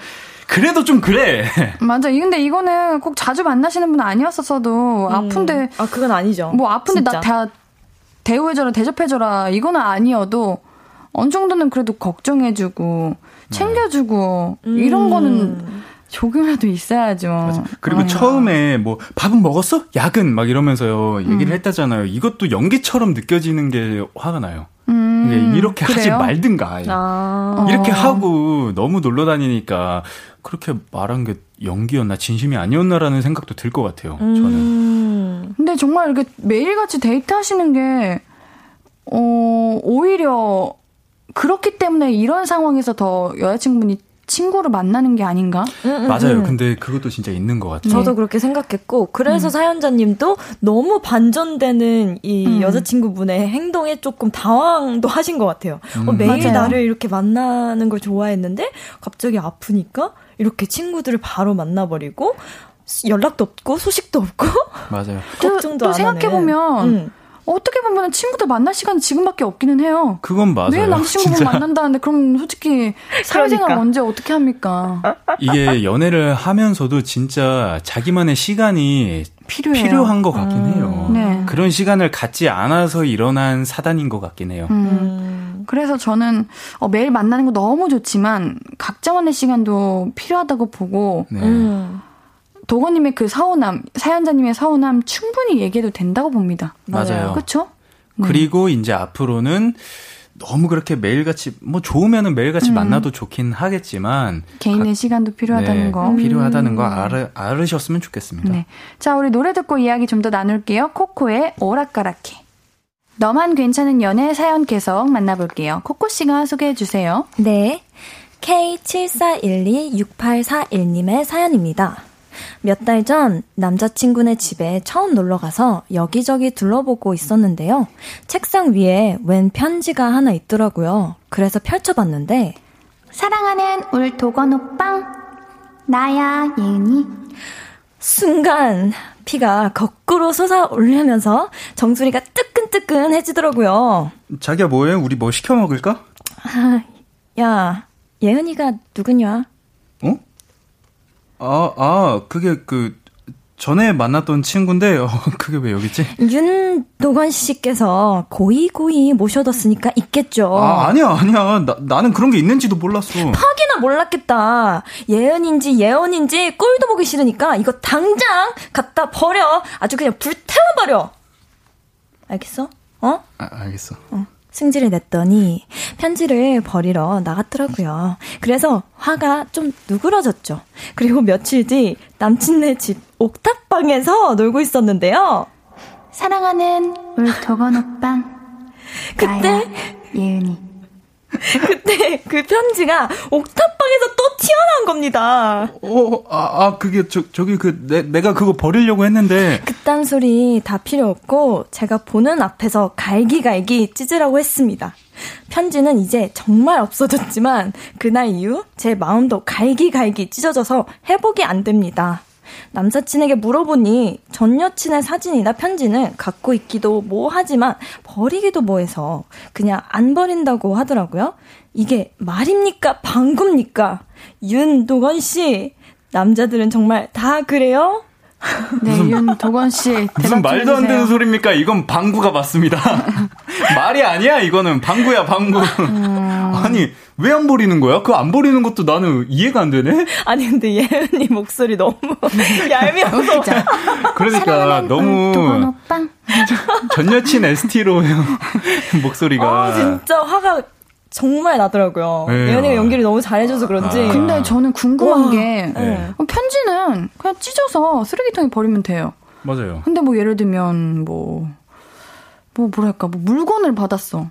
그래도 좀 그래. 맞아. 근데 이거는 꼭 자주 만나시는 분 아니었었어도 음. 아픈데. 아 그건 아니죠. 뭐 아픈데 나 다 대우해줘라 대접해줘라 이거는 아니어도 어느 정도는 그래도 걱정해주고 챙겨주고 음. 이런 거는 조금이라도 있어야죠. 맞아. 그리고 아 처음에 뭐 밥은 먹었어? 야근 막 이러면서요 얘기를 음. 했다잖아요. 이것도 연기처럼 느껴지는 게 화가 나요. 음, 이렇게 그래요? 하지 말든가. 아. 이렇게 하고 너무 놀러 다니니까 그렇게 말한 게 연기였나 진심이 아니었나라는 생각도 들 것 같아요. 음. 저는. 근데 정말 이렇게 매일같이 데이트 하시는 게 어, 오히려 그렇기 때문에 이런 상황에서 더 여자친구분이 친구를 만나는 게 아닌가? 음, 음, 맞아요. 음. 근데 그것도 진짜 있는 것 같아요. 저도 그렇게 생각했고, 그래서 음. 사연자님도 너무 반전되는 이 음. 여자친구분의 행동에 조금 당황도 하신 것 같아요. 어, 매일 맞아요. 나를 이렇게 만나는 걸 좋아했는데, 갑자기 아프니까 이렇게 친구들을 바로 만나버리고, 연락도 없고, 소식도 없고, 맞아요. 걱정도 또 생각해보면, 어떻게 보면 친구들 만날 시간이 지금밖에 없기는 해요. 그건 맞아요. 매일 남자친구 만난다는데 그럼 솔직히 사회생활 그러니까. 언제 어떻게 합니까? 이게 연애를 하면서도 진짜 자기만의 시간이 필요해요. 필요한 것 같긴 음. 해요. 네. 그런 시간을 갖지 않아서 일어난 사단인 것 같긴 해요. 음. 음. 그래서 저는 어, 매일 만나는 거 너무 좋지만 각자만의 시간도 필요하다고 보고 네. 음. 도건님의 그 서운함, 사연자님의 서운함 충분히 얘기해도 된다고 봅니다. 맞아요. 그렇죠? 네. 그리고 이제 앞으로는 너무 그렇게 매일같이 뭐 좋으면은 매일같이 음. 만나도 좋긴 하겠지만 개인의 가, 시간도 필요하다는 네, 거 필요하다는 거 음. 알으, 알으셨으면 좋겠습니다. 네. 자 우리 노래 듣고 이야기 좀 더 나눌게요. 코코의 오락가락해. 너만 괜찮은 연애 사연 계속 만나볼게요. 코코 씨가 소개해 주세요. 네. K74126841님의 사연입니다. 몇 달 전 남자친구네 집에 처음 놀러 가서 여기저기 둘러보고 있었는데요. 책상 위에 웬 편지가 하나 있더라고요. 그래서 펼쳐봤는데, 사랑하는 울 도건 오빵, 나야, 예은이. 순간 피가 거꾸로 솟아오르면서 정수리가 뜨끈뜨끈해지더라고요. 자기야 뭐해? 우리 뭐 시켜 먹을까? 아, 야, 예은이가 누구냐? 어? 아, 아, 그게 그 전에 만났던 친구인데 어, 그게 왜 여기 있지? 윤도건 씨께서 고이고이 모셔뒀으니까 있겠죠. 아, 아니야, 아니야. 나, 나는 그런 게 있는지도 몰랐어. 퍽이나 몰랐겠다. 예은인지 예언인지 꼴도 보기 싫으니까 이거 당장 갖다 버려. 아주 그냥 불태워버려. 알겠어? 어? 아, 알겠어. 어. 승질을 냈더니 편지를 버리러 나갔더라고요. 그래서 화가 좀 누그러졌죠. 그리고 며칠 뒤 남친네 집 옥탑방에서 놀고 있었는데요. 사랑하는 울 도건 오빵. 그때 예은이. 그때 그 편지가 옥탑방에서 또 튀어나온 겁니다. 어, 아, 아 그게 저 저기 그 내, 내가 그거 버리려고 했는데 그딴 소리 다 필요 없고 제가 보는 앞에서 갈기갈기 찢으라고 했습니다. 편지는 이제 정말 없어졌지만 그날 이후 제 마음도 갈기갈기 찢어져서 회복이 안 됩니다. 남사친에게 물어보니 전 여친의 사진이나 편지는 갖고 있기도 뭐하지만 버리기도 뭐해서 그냥 안 버린다고 하더라고요. 이게 말입니까? 방구입니까? 윤도건 씨, 남자들은 정말 다 그래요? 네, 윤도건 씨. 무슨 말도 안 되는 소리입니까? 이건 방구가 맞습니다. 말이 아니야, 이거는. 방구야, 방구. 음... 아니, 왜 안 버리는 거야? 그거 안 버리는 것도 나는 이해가 안 되네? 아니, 근데 예은이 목소리 너무 얄미워서. 그러니까 너무. 전 여친 ST로 목소리가. 아, 진짜 화가 정말 나더라고요. 네. 예은이가 연기를 너무 잘해줘서 그런지. 아. 근데 저는 궁금한 우와. 게 네. 편지 는 그냥 찢어서 쓰레기통에 버리면 돼요. 맞아요. 근데 뭐 예를 들면 뭐, 뭐 뭐랄까, 뭐 물건을 받았어.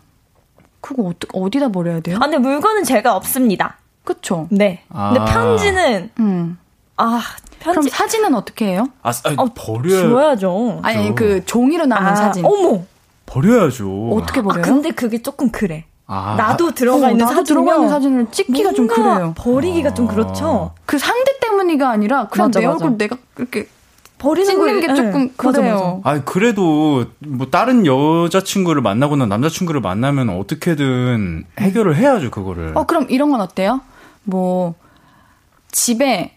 그거 어디, 어디다 버려야 돼요? 아, 근데 물건은 제가 없습니다. 그쵸? 네. 아. 근데 편지는, 음. 아, 편지. 그럼 사진은 어떻게 해요? 아, 아니, 어, 버려야 지워야죠. 아니, 그 종이로 남은 아, 사진. 어머! 버려야죠. 어떻게 버려요? 아, 근데 그게 조금 그래. 아, 나도 들어가 어, 있는 나도 들어가 있는 사진을 찍기가 좀 그래요. 버리기가 아. 좀 그렇죠. 그 상대 때문이가 아니라 그냥 맞아, 내 맞아. 얼굴 내가 이렇게 버리는 게 네. 조금 그래요. 아 그래도 뭐 다른 여자 친구를 만나거나 남자 친구를 만나면 어떻게든 해결을 해야죠 그거를. 어 그럼 이런 건 어때요? 뭐 집에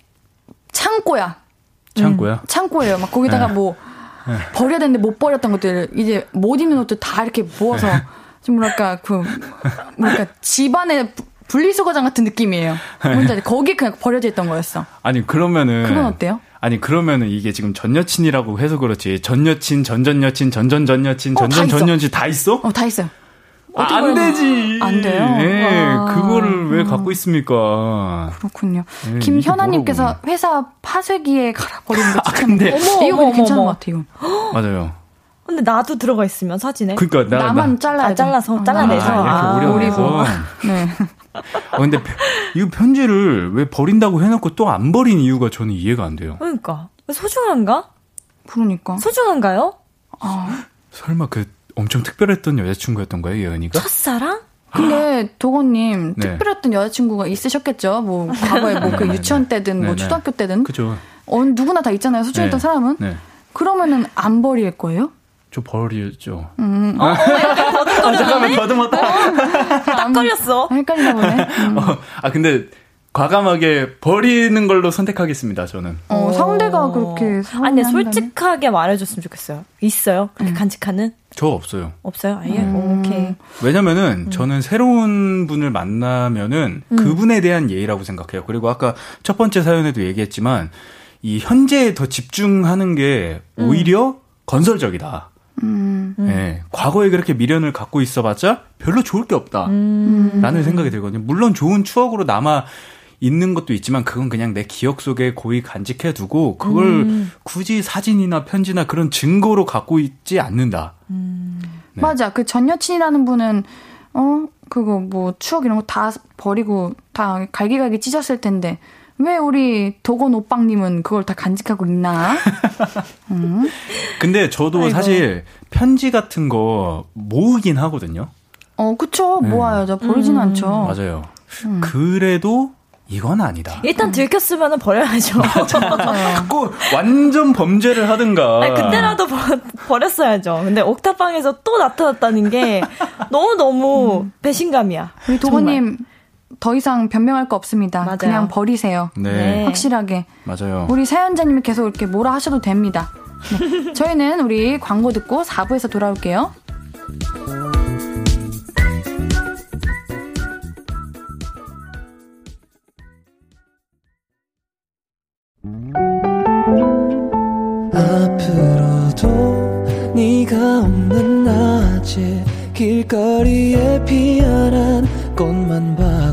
창고야. 창고야? 음, 창고예요. 막 거기다가 네. 뭐 네. 버려야 되는데 못 버렸던 것들 이제 못 입는 옷들 다 이렇게 모아서 네. 좀 뭐랄까 그 뭐랄까 집안에 분리수거장 같은 느낌이에요. 뭔지 거기 그냥 버려져 있던 거였어. 아니 그러면은 그건 어때요? 아니 그러면은 이게 지금 전 여친이라고 해서 그렇지 전 여친, 전전 여친, 전전 전 여친, 전전 전 여친 다 있어? 어, 다 있어요. 아, 안 되지. 안 돼요. 네, 와. 그거를 왜 갖고 있습니까? 그렇군요. 네, 김현아님께서 회사 파쇄기에 갈아 버리는 거 추천인데 아, 어머, 이거 어머, 괜찮은 어머. 것 같아요. 맞아요. 근데 나도 들어가 있으면 사진에. 그러니까 나, 만 잘라야 아, 잘라서 아, 잘라내서 아, 이렇게 오려서. 네. 아, 근데 이 편지를 왜 버린다고 해놓고 또 안 버린 이유가 저는 이해가 안 돼요. 그러니까 소중한가? 그러니까 소중한가요? 아 설마 그 엄청 특별했던 여자친구였던 거예요, 예은이가? 첫사랑? 근데 도건님 네. 특별했던 여자친구가 있으셨겠죠. 뭐 과거에 뭐 그 유치원 때든 뭐 초등학교 때든. 그죠. 어, 누구나 다 있잖아요. 소중했던 네. 사람은. 네. 그러면은 안 버릴 거예요? 저 버리죠. 음. 어, 어, 아, 잠깐만 더듬었다. 어, 딱 걸렸어. 헷갈리나 보네. 음. 어, 아 근데 과감하게 버리는 걸로 선택하겠습니다. 저는. 어, 상대가 그렇게. 아니, 솔직하게 말해줬으면 좋겠어요. 있어요? 그렇게 음. 간직하는? 저 없어요. 없어요? 아예? 음. 오케이. 왜냐면은 음. 저는 새로운 분을 만나면은 음. 그분에 대한 예의라고 생각해요. 그리고 아까 첫 번째 사연에도 얘기했지만 이 현재에 더 집중하는 게 음. 오히려 건설적이다. 음. 네, 과거에 그렇게 미련을 갖고 있어봤자 별로 좋을 게 없다. 음. 라는 생각이 들거든요. 물론 좋은 추억으로 남아 있는 것도 있지만 그건 그냥 내 기억 속에 고이 간직해 두고 그걸 음. 굳이 사진이나 편지나 그런 증거로 갖고 있지 않는다. 음. 네. 맞아. 그 전 여친이라는 분은 어 그거 뭐 추억 이런 거 다 버리고 다 갈기갈기 찢었을 텐데 왜 우리 도건 오빵님은 그걸 다 간직하고 있나? 음. 근데 저도 아이고. 사실 편지 같은 거 모으긴 하거든요. 어, 그쵸. 네. 모아야죠. 버리진 음. 않죠. 맞아요. 음. 그래도 이건 아니다. 일단 들켰으면 버려야죠. 꼭 완전 범죄를 하든가. 아니, 그때라도 버, 렸어야죠 근데 옥탑방에서 또 나타났다는 게 너무너무 음. 배신감이야. 우리 도건님 더 이상 변명할 거 없습니다. 맞아요. 그냥 버리세요. 네. 네. 확실하게. 맞아요. 우리 사연자님이 계속 이렇게 뭐라 하셔도 됩니다. 네. 저희는 우리 광고 듣고 4부에서 돌아올게요. 앞으로도 네가 없는 낮에 길거리에 피어난 꽃만 봐도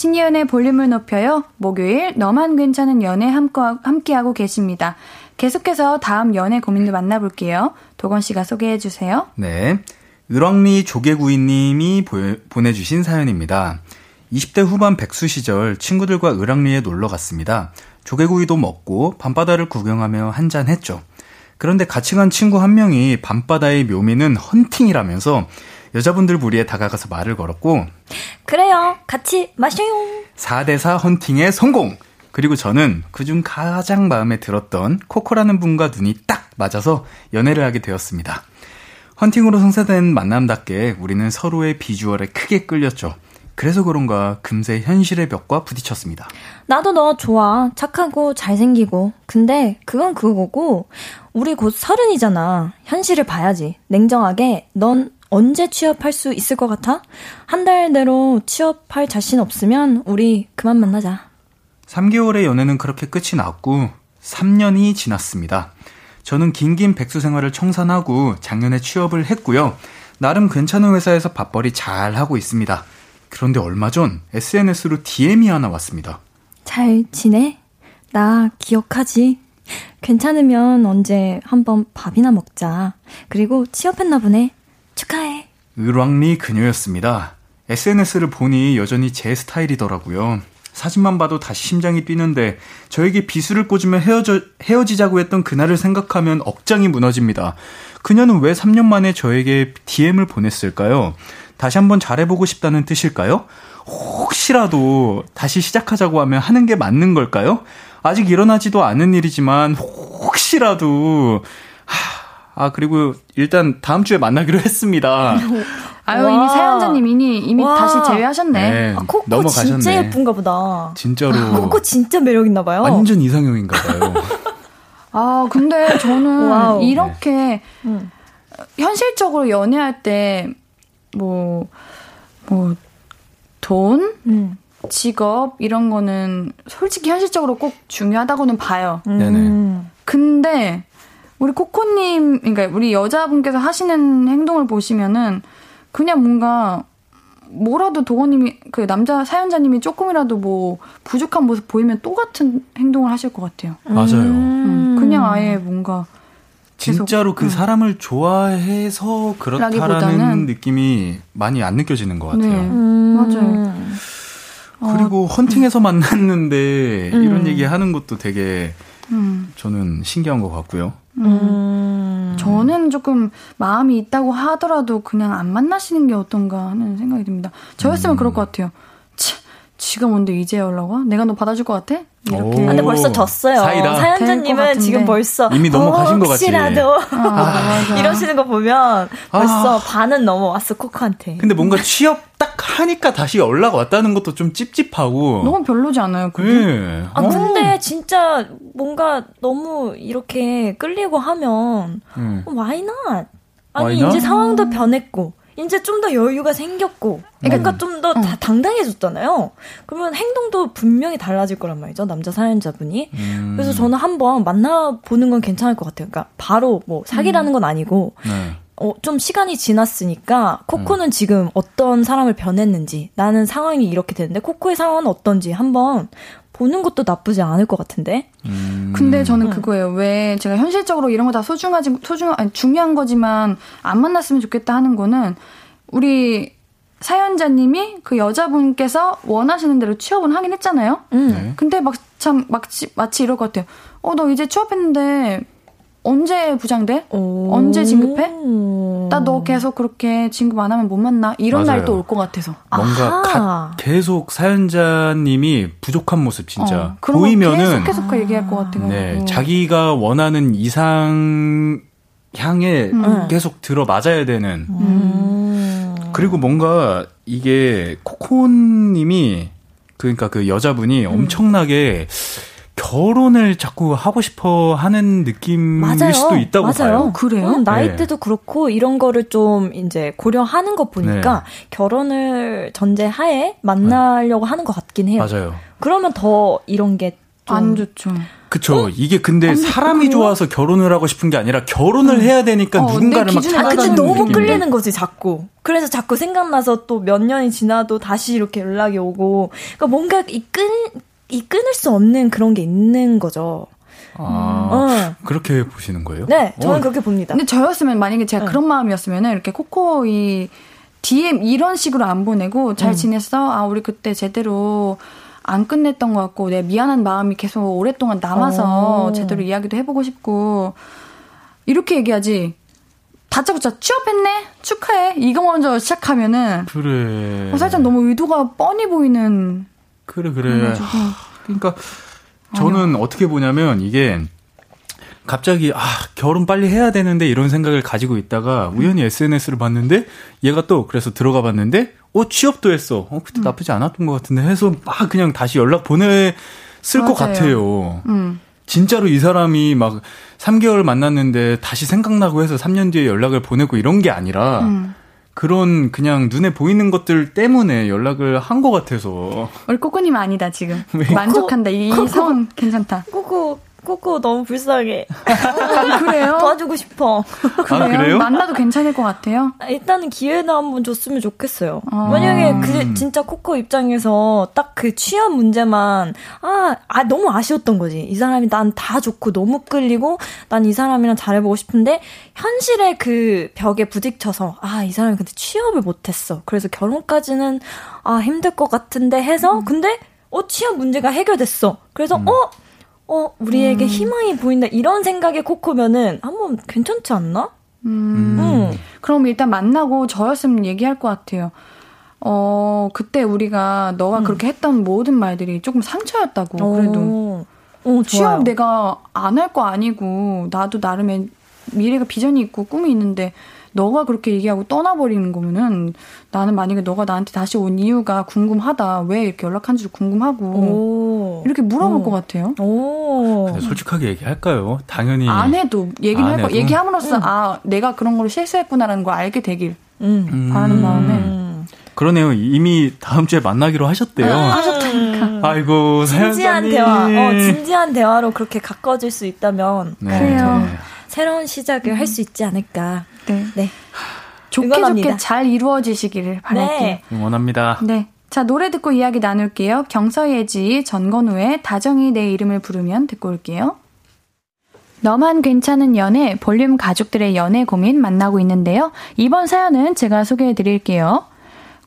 신예은의 볼륨을 높여요. 목요일 너만 괜찮은 연애 함께하고 계십니다. 계속해서 다음 연애 고민도 만나볼게요. 도건 씨가 소개해 주세요. 네. 을왕리 조개구이님이 보내주신 사연입니다. 20대 후반 백수 시절 친구들과 을왕리에 놀러 갔습니다. 조개구이도 먹고 밤바다를 구경하며 한잔 했죠. 그런데 같이 간 친구 한 명이 밤바다의 묘미는 헌팅이라면서 여자분들 무리에 다가가서 말을 걸었고 그래요. 같이 마셔요. 4대4 헌팅의 성공. 그리고 저는 그중 가장 마음에 들었던 코코라는 분과 눈이 딱 맞아서 연애를 하게 되었습니다. 헌팅으로 성사된 만남답게 우리는 서로의 비주얼에 크게 끌렸죠. 그래서 그런가 금세 현실의 벽과 부딪혔습니다. 나도 너 좋아. 착하고 잘생기고. 근데 그건 그거고 우리 곧 서른이잖아. 현실을 봐야지. 냉정하게 넌 언제 취업할 수 있을 것 같아? 한 달 내로 취업할 자신 없으면 우리 그만 만나자. 3개월의 연애는 그렇게 끝이 났고 3년이 지났습니다. 저는 긴긴 백수 생활을 청산하고 작년에 취업을 했고요. 나름 괜찮은 회사에서 밥벌이 잘 하고 있습니다. 그런데 얼마 전 SNS로 DM이 하나 왔습니다. 잘 지내? 나 기억하지? 괜찮으면 언제 한번 밥이나 먹자. 그리고 취업했나 보네. 축하해. 을왕리 그녀였습니다. SNS를 보니 여전히 제 스타일이더라고요. 사진만 봐도 다시 심장이 뛰는데 저에게 비수를 꽂으며 헤어져, 헤어지자고 했던 그날을 생각하면 억장이 무너집니다. 그녀는 왜 3년 만에 저에게 DM을 보냈을까요? 다시 한번 잘해보고 싶다는 뜻일까요? 혹시라도 다시 시작하자고 하면 하는 게 맞는 걸까요? 아직 일어나지도 않은 일이지만 혹시라도 아, 그리고 일단 다음 주에 만나기로 했습니다. 아유, 와. 이미 사연자님 이미, 이미 와. 다시 제외하셨네. 네, 아, 코코 넘어가셨네. 진짜 예쁜가 보다. 진짜로. 아, 코코 진짜 매력있나 봐요. 완전 이상형인가 봐요. 아, 근데 저는 wow. 이렇게 네. 음. 현실적으로 연애할 때, 뭐, 뭐, 돈, 음. 직업, 이런 거는 솔직히 현실적으로 꼭 중요하다고는 봐요. 음. 네네. 근데, 우리 코코님, 그러니까 우리 여자분께서 하시는 행동을 보시면은 그냥 뭔가 뭐라도 도건님이 그 남자 사연자님이 조금이라도 뭐 부족한 모습 보이면 똑같은 행동을 하실 것 같아요. 맞아요. 음, 그냥 아예 뭔가 진짜로 그 음. 사람을 좋아해서 그렇다라는 느낌이 많이 안 느껴지는 것 같아요. 네, 음. 맞아요. 그리고 어, 헌팅에서 만났는데 음. 이런 얘기 하는 것도 되게 음. 저는 신기한 것 같고요. 음. 저는 조금 마음이 있다고 하더라도 그냥 안 만나시는 게 어떤가 하는 생각이 듭니다. 저였으면 음. 그럴 것 같아요. 치, 지가 뭔데 이제 연락 와? 내가 너 받아줄 것 같아? 이렇게. 아, 근데 벌써 졌어요. 사이다. 사연자님은 지금 벌써 이미 넘어가신 것 같지. 혹시라도 아, 이러시는 거 보면 벌써 아. 반은 넘어왔어 코코한테. 근데 뭔가 취업 딱 하니까 다시 연락 왔다는 것도 좀 찝찝하고. 너무 별로지 않아요? 그게? 네. 아 근데 진짜 뭔가 너무 이렇게 끌리고 하면 음. why not? 아니 why not? 이제 상황도 변했고 이제 좀 더 여유가 생겼고, 그러니까 음. 좀더 어. 당당해졌잖아요. 그러면 행동도 분명히 달라질 거란 말이죠, 남자 사연자분이. 음. 그래서 저는 한번 만나보는 건 괜찮을 것 같아요. 그러니까 바로 뭐 사귀라는 음. 건 아니고, 네. 어, 좀 시간이 지났으니까 코코는 음. 지금 어떤 사람을 변했는지 나는 상황이 이렇게 되는데 코코의 상황은 어떤지 한번 보는 것도 나쁘지 않을 것 같은데. 음. 근데 저는 음. 그거예요. 왜 제가 현실적으로 이런 거 다 소중하지 소중 아니 중요한 거지만 안 만났으면 좋겠다 하는 거는 우리 사연자님이 그 여자분께서 원하시는 대로 취업은 하긴 했잖아요. 음. 네. 근데 막 참 마치 마치 이럴 것 같아요. 어 너 이제 취업했는데 언제 부장돼? 언제 진급해? 나 너 계속 그렇게 진급 안 하면 못 만나. 이런 날 또 올 것 같아서. 뭔가 가, 계속 사연자님이 부족한 모습 진짜 어, 보이면은 계속 계속 얘기할 것 같아요. 네, 어. 자기가 원하는 이상 향에 음. 계속 들어 맞아야 되는. 음. 그리고 뭔가 이게 코코님이 그러니까 그 여자분이 음. 엄청나게 결혼을 자꾸 하고 싶어 하는 느낌일 맞아요. 수도 있다고 맞아요. 봐요. 그래요? 응, 나이대도 네. 그렇고 이런 거를 좀 이제 고려하는 거 보니까 네. 결혼을 전제하에 만나려고 네. 하는 것 같긴 해요. 맞아요. 그러면 더 이런 게 안 좋죠. 그쵸. 어? 이게 근데 사람이 그래요? 좋아서 결혼을 하고 싶은 게 아니라 결혼을 응. 해야 되니까 어, 누군가를 막 찾아다니는 너무 느낌인데? 끌리는 거지 자꾸. 그래서 자꾸 생각나서 또 몇 년이 지나도 다시 이렇게 연락이 오고. 그러니까 뭔가 이 끈 이 끊을 수 없는 그런 게 있는 거죠. 아, 어. 그렇게 보시는 거예요? 네, 저는 어. 그렇게 봅니다. 근데 저였으면 만약에 제가 네. 그런 마음이었으면 이렇게 코코 이 DM 이런 식으로 안 보내고 잘 음. 지냈어? 아, 우리 그때 제대로 안 끝냈던 것 같고 내 미안한 마음이 계속 오랫동안 남아서 어. 제대로 이야기도 해보고 싶고 이렇게 얘기하지. 다짜고짜 취업했네 축하해 이거 먼저 시작하면은 그래 어, 살짝 너무 의도가 뻔히 보이는 그래 그래. 그러니까 저는 아니요. 어떻게 보냐면 이게 갑자기 아 결혼 빨리 해야 되는데 이런 생각을 가지고 있다가 우연히 SNS를 봤는데 얘가 또 그래서 들어가 봤는데 어 취업도 했어. 어 그때 음. 나쁘지 않았던 것 같은데 해서 막 그냥 다시 연락 보냈을. 것 같아요. 음. 진짜로 이 사람이 막 3개월 만났는데 다시 생각나고 해서 3년 뒤에 연락을 보내고 이런 게 아니라 음. 그런 그냥 눈에 보이는 것들 때문에 연락을 한 것 같아서. 우리 꼬꼬님 아니다 지금. 만족한다. 이, 이 상황 괜찮다. 꼬꼬 꼬꼬 너무 불쌍해. 아, 그래요? 도와주고 싶어. 그래요? 아, 그래요? 만나도 괜찮을 것 같아요? 일단은 기회나 한번 줬으면 좋겠어요. 아. 만약에 그 진짜 코코 입장에서 딱 그 취업 문제만 아, 아 너무 아쉬웠던 거지. 이 사람이 난 다 좋고 너무 끌리고 난 이 사람이랑 잘해보고 싶은데 현실의 그 벽에 부딪혀서 아, 이 사람이 근데 취업을 못했어. 그래서 결혼까지는 아 힘들 것 같은데 해서 음. 근데 어 취업 문제가 해결됐어. 그래서 음. 어 어, 우리에게 음. 희망이 보인다. 이런 생각의 코코면은 한번 괜찮지 않나? 음. 음. 그럼 일단 만나고 저였으면 얘기할 것 같아요. 어, 그때 우리가 너가 음. 그렇게 했던 모든 말들이 조금 상처였다고. 오. 그래도. 어, 취업 내가 안 할 거 아니고, 나도 나름의 미래가 비전이 있고 꿈이 있는데, 너가 그렇게 얘기하고 떠나버리는 거면은 나는 만약에 너가 나한테 다시 온 이유가 궁금하다. 왜 이렇게 연락한지 궁금하고 오. 이렇게 물어볼 오. 것 같아요. 오. 솔직하게 얘기할까요? 당연히 안 해도 얘기를 할 거. 얘기함으로써 음. 아 내가 그런 걸 실수했구나라는 걸 알게 되길 음. 바라는 음. 마음에. 그러네요. 이미 다음 주에 만나기로 하셨대요. 아, 하셨다니까. 아이고, 진지한 대화. 어, 진지한 대화로 그렇게 가까워질 수 있다면. 네. 그래요. 네. 새로운 시작을 할 수 있지 않을까. 네. 네. 좋게 응원합니다. 좋게 잘 이루어지시기를 바랄게요. 네. 응원합니다. 네. 자, 노래 듣고 이야기 나눌게요. 경서예지, 전건우의 다정이 내 이름을 부르면 듣고 올게요. 너만 괜찮은 연애, 볼륨 가족들의 연애 고민 만나고 있는데요. 이번 사연은 제가 소개해 드릴게요.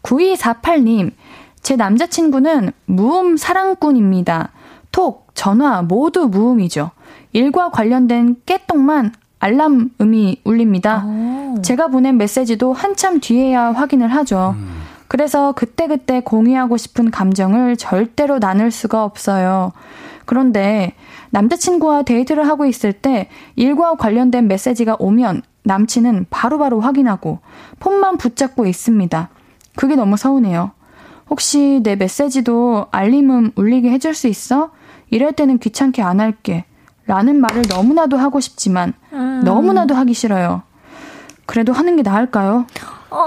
9248님, 제 남자친구는 무음 사랑꾼입니다. 톡, 전화 모두 무음이죠. 일과 관련된 깨똥만 알람음이 울립니다. 오. 제가 보낸 메시지도 한참 뒤에야 확인을 하죠. 음. 그래서 그때그때 공유하고 싶은 감정을 절대로 나눌 수가 없어요. 그런데 남자친구와 데이트를 하고 있을 때 일과 관련된 메시지가 오면 남친은 바로바로 바로 확인하고 폰만 붙잡고 있습니다. 그게 너무 서운해요. 혹시 내 메시지도 알림음 울리게 해줄 수 있어? 이럴 때는 귀찮게 안 할게. 라는 말을 너무나도 하고 싶지만 음. 너무나도 하기 싫어요. 그래도 하는 게 나을까요? 어,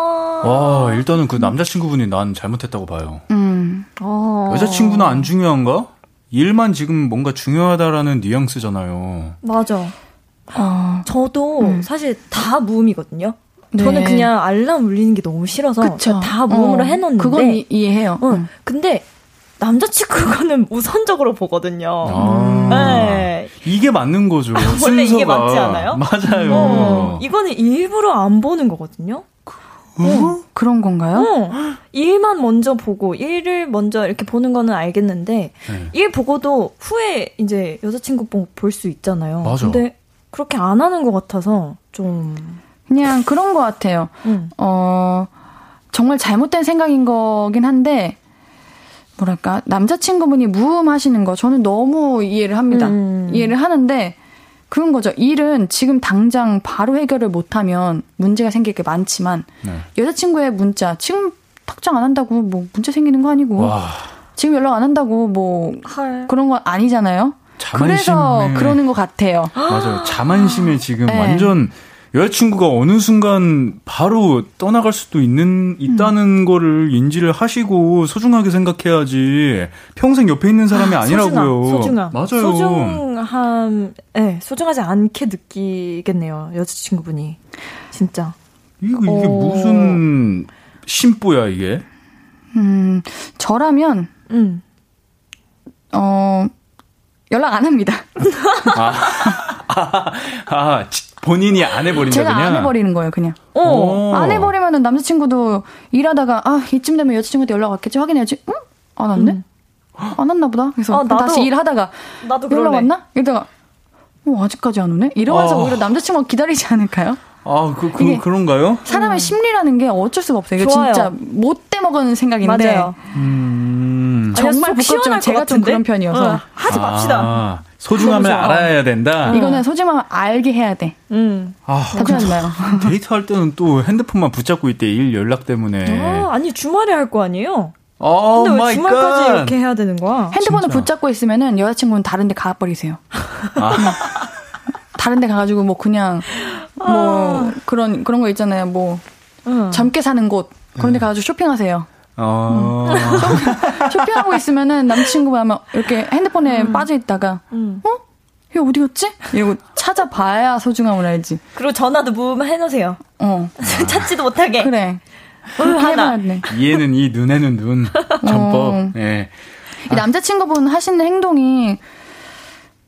와, 일단은 그 남자친구분이 난 잘못했다고 봐요. 음. 어. 여자친구는 안 중요한가? 일만 지금 뭔가 중요하다라는 뉘앙스잖아요. 맞아. 어. 저도 음. 사실 다 무음이거든요. 네. 저는 그냥 알람 울리는 게 너무 싫어서 그쵸. 다 무음으로 어, 해놓는데. 그건 이, 이해해요. 응. 음. 근데 남자친구 거는 우선적으로 보거든요. 아. 네. 이게 맞는 거죠. 원래 이게 순서가. 맞지 않아요? 맞아요. 어, 이거는 일부러 안 보는 거거든요. 어? 그런 건가요? 어, 일만 먼저 보고 일을 먼저 이렇게 보는 거는 알겠는데 네. 일 보고도 후에 이제 여자친구 볼 수 있잖아요. 맞아. 근데 그렇게 안 하는 것 같아서 좀 그냥 그런 것 같아요. 음. 어, 정말 잘못된 생각인 거긴 한데, 뭐랄까, 남자친구분이 무음하시는 거 저는 너무 이해를 합니다. 음. 이해를 하는데, 그런 거죠. 일은 지금 당장 바로 해결을 못하면 문제가 생길 게 많지만, 네. 여자친구의 문자, 지금 답장 안 한다고 뭐 문제 생기는 거 아니고, 와, 지금 연락 안 한다고 뭐 헐. 그런 건 아니잖아요. 자만심. 그래서 그러는 것 같아요. 맞아요. 자만심에 지금 네. 완전 여자친구가 어느 순간 바로 떠나갈 수도 있는 있다는 음. 거를 인지를 하시고 소중하게 생각해야지 평생 옆에 있는 사람이 아, 니라고요 소중함. 맞아요. 소중함, 예, 소중하지 않게 느끼겠네요. 여자친구분이. 진짜. 이거 이게 어. 무슨 심보야 이게? 음, 저라면, 음. 어, 연락 안 합니다. 아 지- 본인이 안 해버린다 제가 그냥. 안 해버리는 거예요, 그냥. 어. 어. 안 해버리면은 남자친구도 일하다가, 아, 이쯤 되면 여자친구한테 연락 왔겠지? 확인해야지. 응? 안 왔네? 안 왔나 보다? 그래서 아, 나도- 다시 일하다가, 나도 연락 그럴래. 왔나? 이러다가, 어, 아직까지 안 오네? 이러면서 어. 오히려 남자친구가 기다리지 않을까요? 아, 그, 그 그런가요? 사람의 심리라는 게 어쩔 수가 없어요. 이거 좋아요. 진짜 못돼 먹은 생각인데. 맞아요. 음. 정말 부끄럽지만 것 제가 좀 같은데? 그런 편이어서. 어, 하지 맙시다. 아, 소중함을 그러면서, 알아야 된다. 이거는 소중함을 알게 해야 돼. 음. 아, 답변하지 마요. 데이트할 때는 또 핸드폰만 붙잡고 있대 일 연락 때문에. 아, 아니, 주말에 할 거 아니에요? 오 근데 왜 마이 주말까지 갓. 이렇게 해야 되는 거야? 핸드폰을 진짜. 붙잡고 있으면은 여자친구는 다른 데 가버리세요. 아. 다른 데 가가지고 뭐 그냥 뭐 그런 그런 거 있잖아요. 뭐 응. 젊게 사는 곳 그런 데 가가지고 쇼핑하세요. 어. 쇼핑하고 있으면은 남친구가 아마 이렇게 핸드폰에 빠져 있다가 음. 어? 얘 어디 갔지? 이러고 찾아봐야 소중함을 알지. 그리고 전화도 무음 해놓으세요. 어 찾지도 못하게. 그래. 음, 그렇게 하나. 이에는 이, 눈에는 눈. 전법. 어. 예. 이 남자친구분 하시는 행동이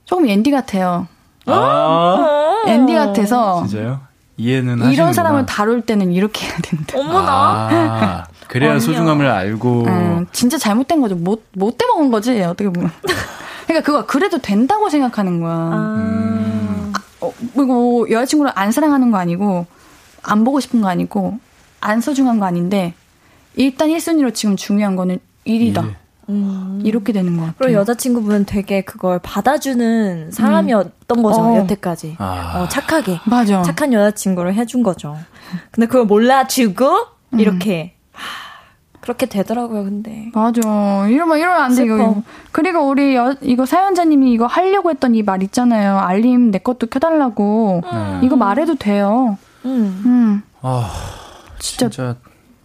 조금 앤디 같아요. 아, 어. 앤디 같아서 진짜요? 이해는 이런 하시는구나. 사람을 다룰 때는 이렇게 해야 된다. 어머나. 아, 그래야 아니요. 소중함을 알고. 음, 진짜 잘못된 거죠. 못, 못 떼먹은 거지, 어떻게 보면. 그러니까 그거 그래도 된다고 생각하는 거야. 아. 어, 그리고 여자친구를 안 사랑하는 거 아니고, 안 보고 싶은 거 아니고, 안 소중한 거 아닌데, 일단 1순위로 지금 중요한 거는 일이다. 일. 음. 이렇게 되는 것 같아요. 그리고 여자친구분은 되게 그걸 받아주는 사람이었던 거죠, 어. 여태까지. 아. 어, 착하게. 맞아. 착한 여자친구를 해준 거죠. 근데 그걸 몰라주고, 이렇게. 하, 그렇게 되더라고요, 근데. 맞아. 이러면, 이러면 안 돼, 슬퍼. 이거. 그리고 우리, 여, 이거 사연자님이 이거 하려고 했던 이 말 있잖아요. 알림 내 것도 켜달라고. 네. 이거 말해도 돼요. 음. 음, 아, 진짜, 진짜.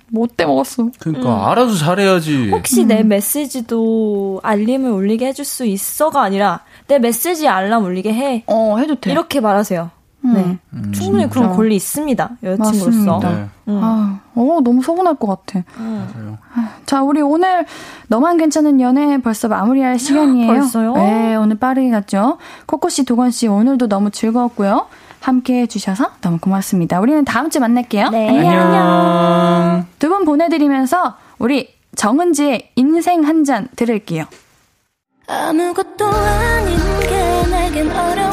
못 떼먹었어. 그러니까 알아도 잘해야지. 혹시 내 메시지도 알림을 울리게 해줄 수 있어가 아니라, 내 메시지 알람 울리게 해. 어, 해도 돼. 이렇게 말하세요. 음. 네. 충분히 그런 진짜. 권리 있습니다. 여자친구로서. 네. 음. 아, 어, 너무 서운할 것 같아. 맞아요. 자, 우리 오늘 너만 괜찮은 연애 벌써 마무리할 시간이에요. 벌써요? 네, 오늘 빠르게 갔죠. 코코씨, 도건씨, 오늘도 너무 즐거웠고요. 함께 해주셔서 너무 고맙습니다. 우리는 다음 주에 만날게요. 네. 안녕. 두분 보내드리면서 우리 정은지의 인생 한 잔 들을게요. 아무것도 아닌 게 내겐 어려워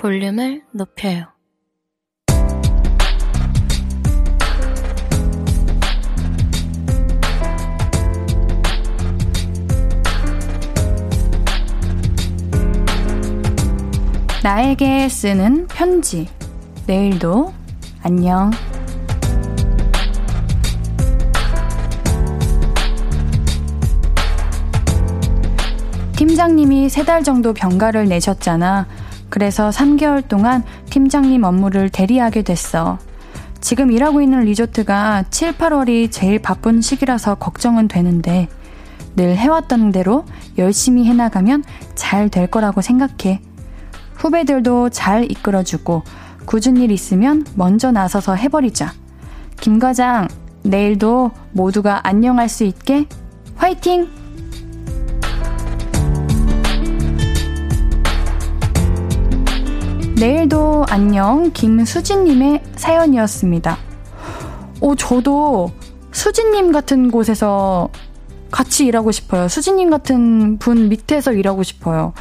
볼륨을 높여요. 나에게 쓰는 편지. 내일도 안녕. 팀장님이 세 달 정도 병가를 내셨잖아. 그래서 3개월 동안 팀장님 업무를 대리하게 됐어. 지금 일하고 있는 리조트가 7, 8월이 제일 바쁜 시기라서 걱정은 되는데 늘 해왔던 대로 열심히 해나가면 잘 될 거라고 생각해. 후배들도 잘 이끌어주고 굳은 일 있으면 먼저 나서서 해버리자. 김 과장, 내일도 모두가 안녕할 수 있게 화이팅! 내일도 안녕 김수진님의 사연이었습니다. 오, 저도 수진님 같은 곳에서 같이 일하고 싶어요. 수진님 같은 분 밑에서 일하고 싶어요.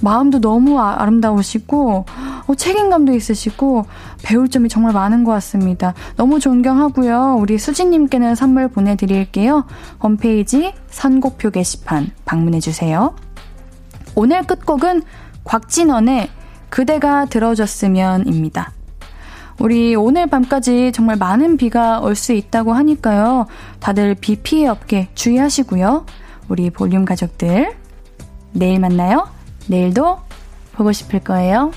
마음도 너무 아, 름다우시고 어, 책임감도 있으시고 배울 점이 정말 많은 것 같습니다. 너무 존경하고요. 우리 수진님께는 선물 보내드릴게요. 홈페이지 선곡표 게시판 방문해주세요. 오늘 끝곡은 곽진원의 그대가 들어줬으면입니다. 우리 오늘 밤까지 정말 많은 비가 올 수 있다고 하니까요. 다들 비 피해 없게 주의하시고요. 우리 볼륨 가족들, 내일 만나요. 내일도 보고 싶을 거예요.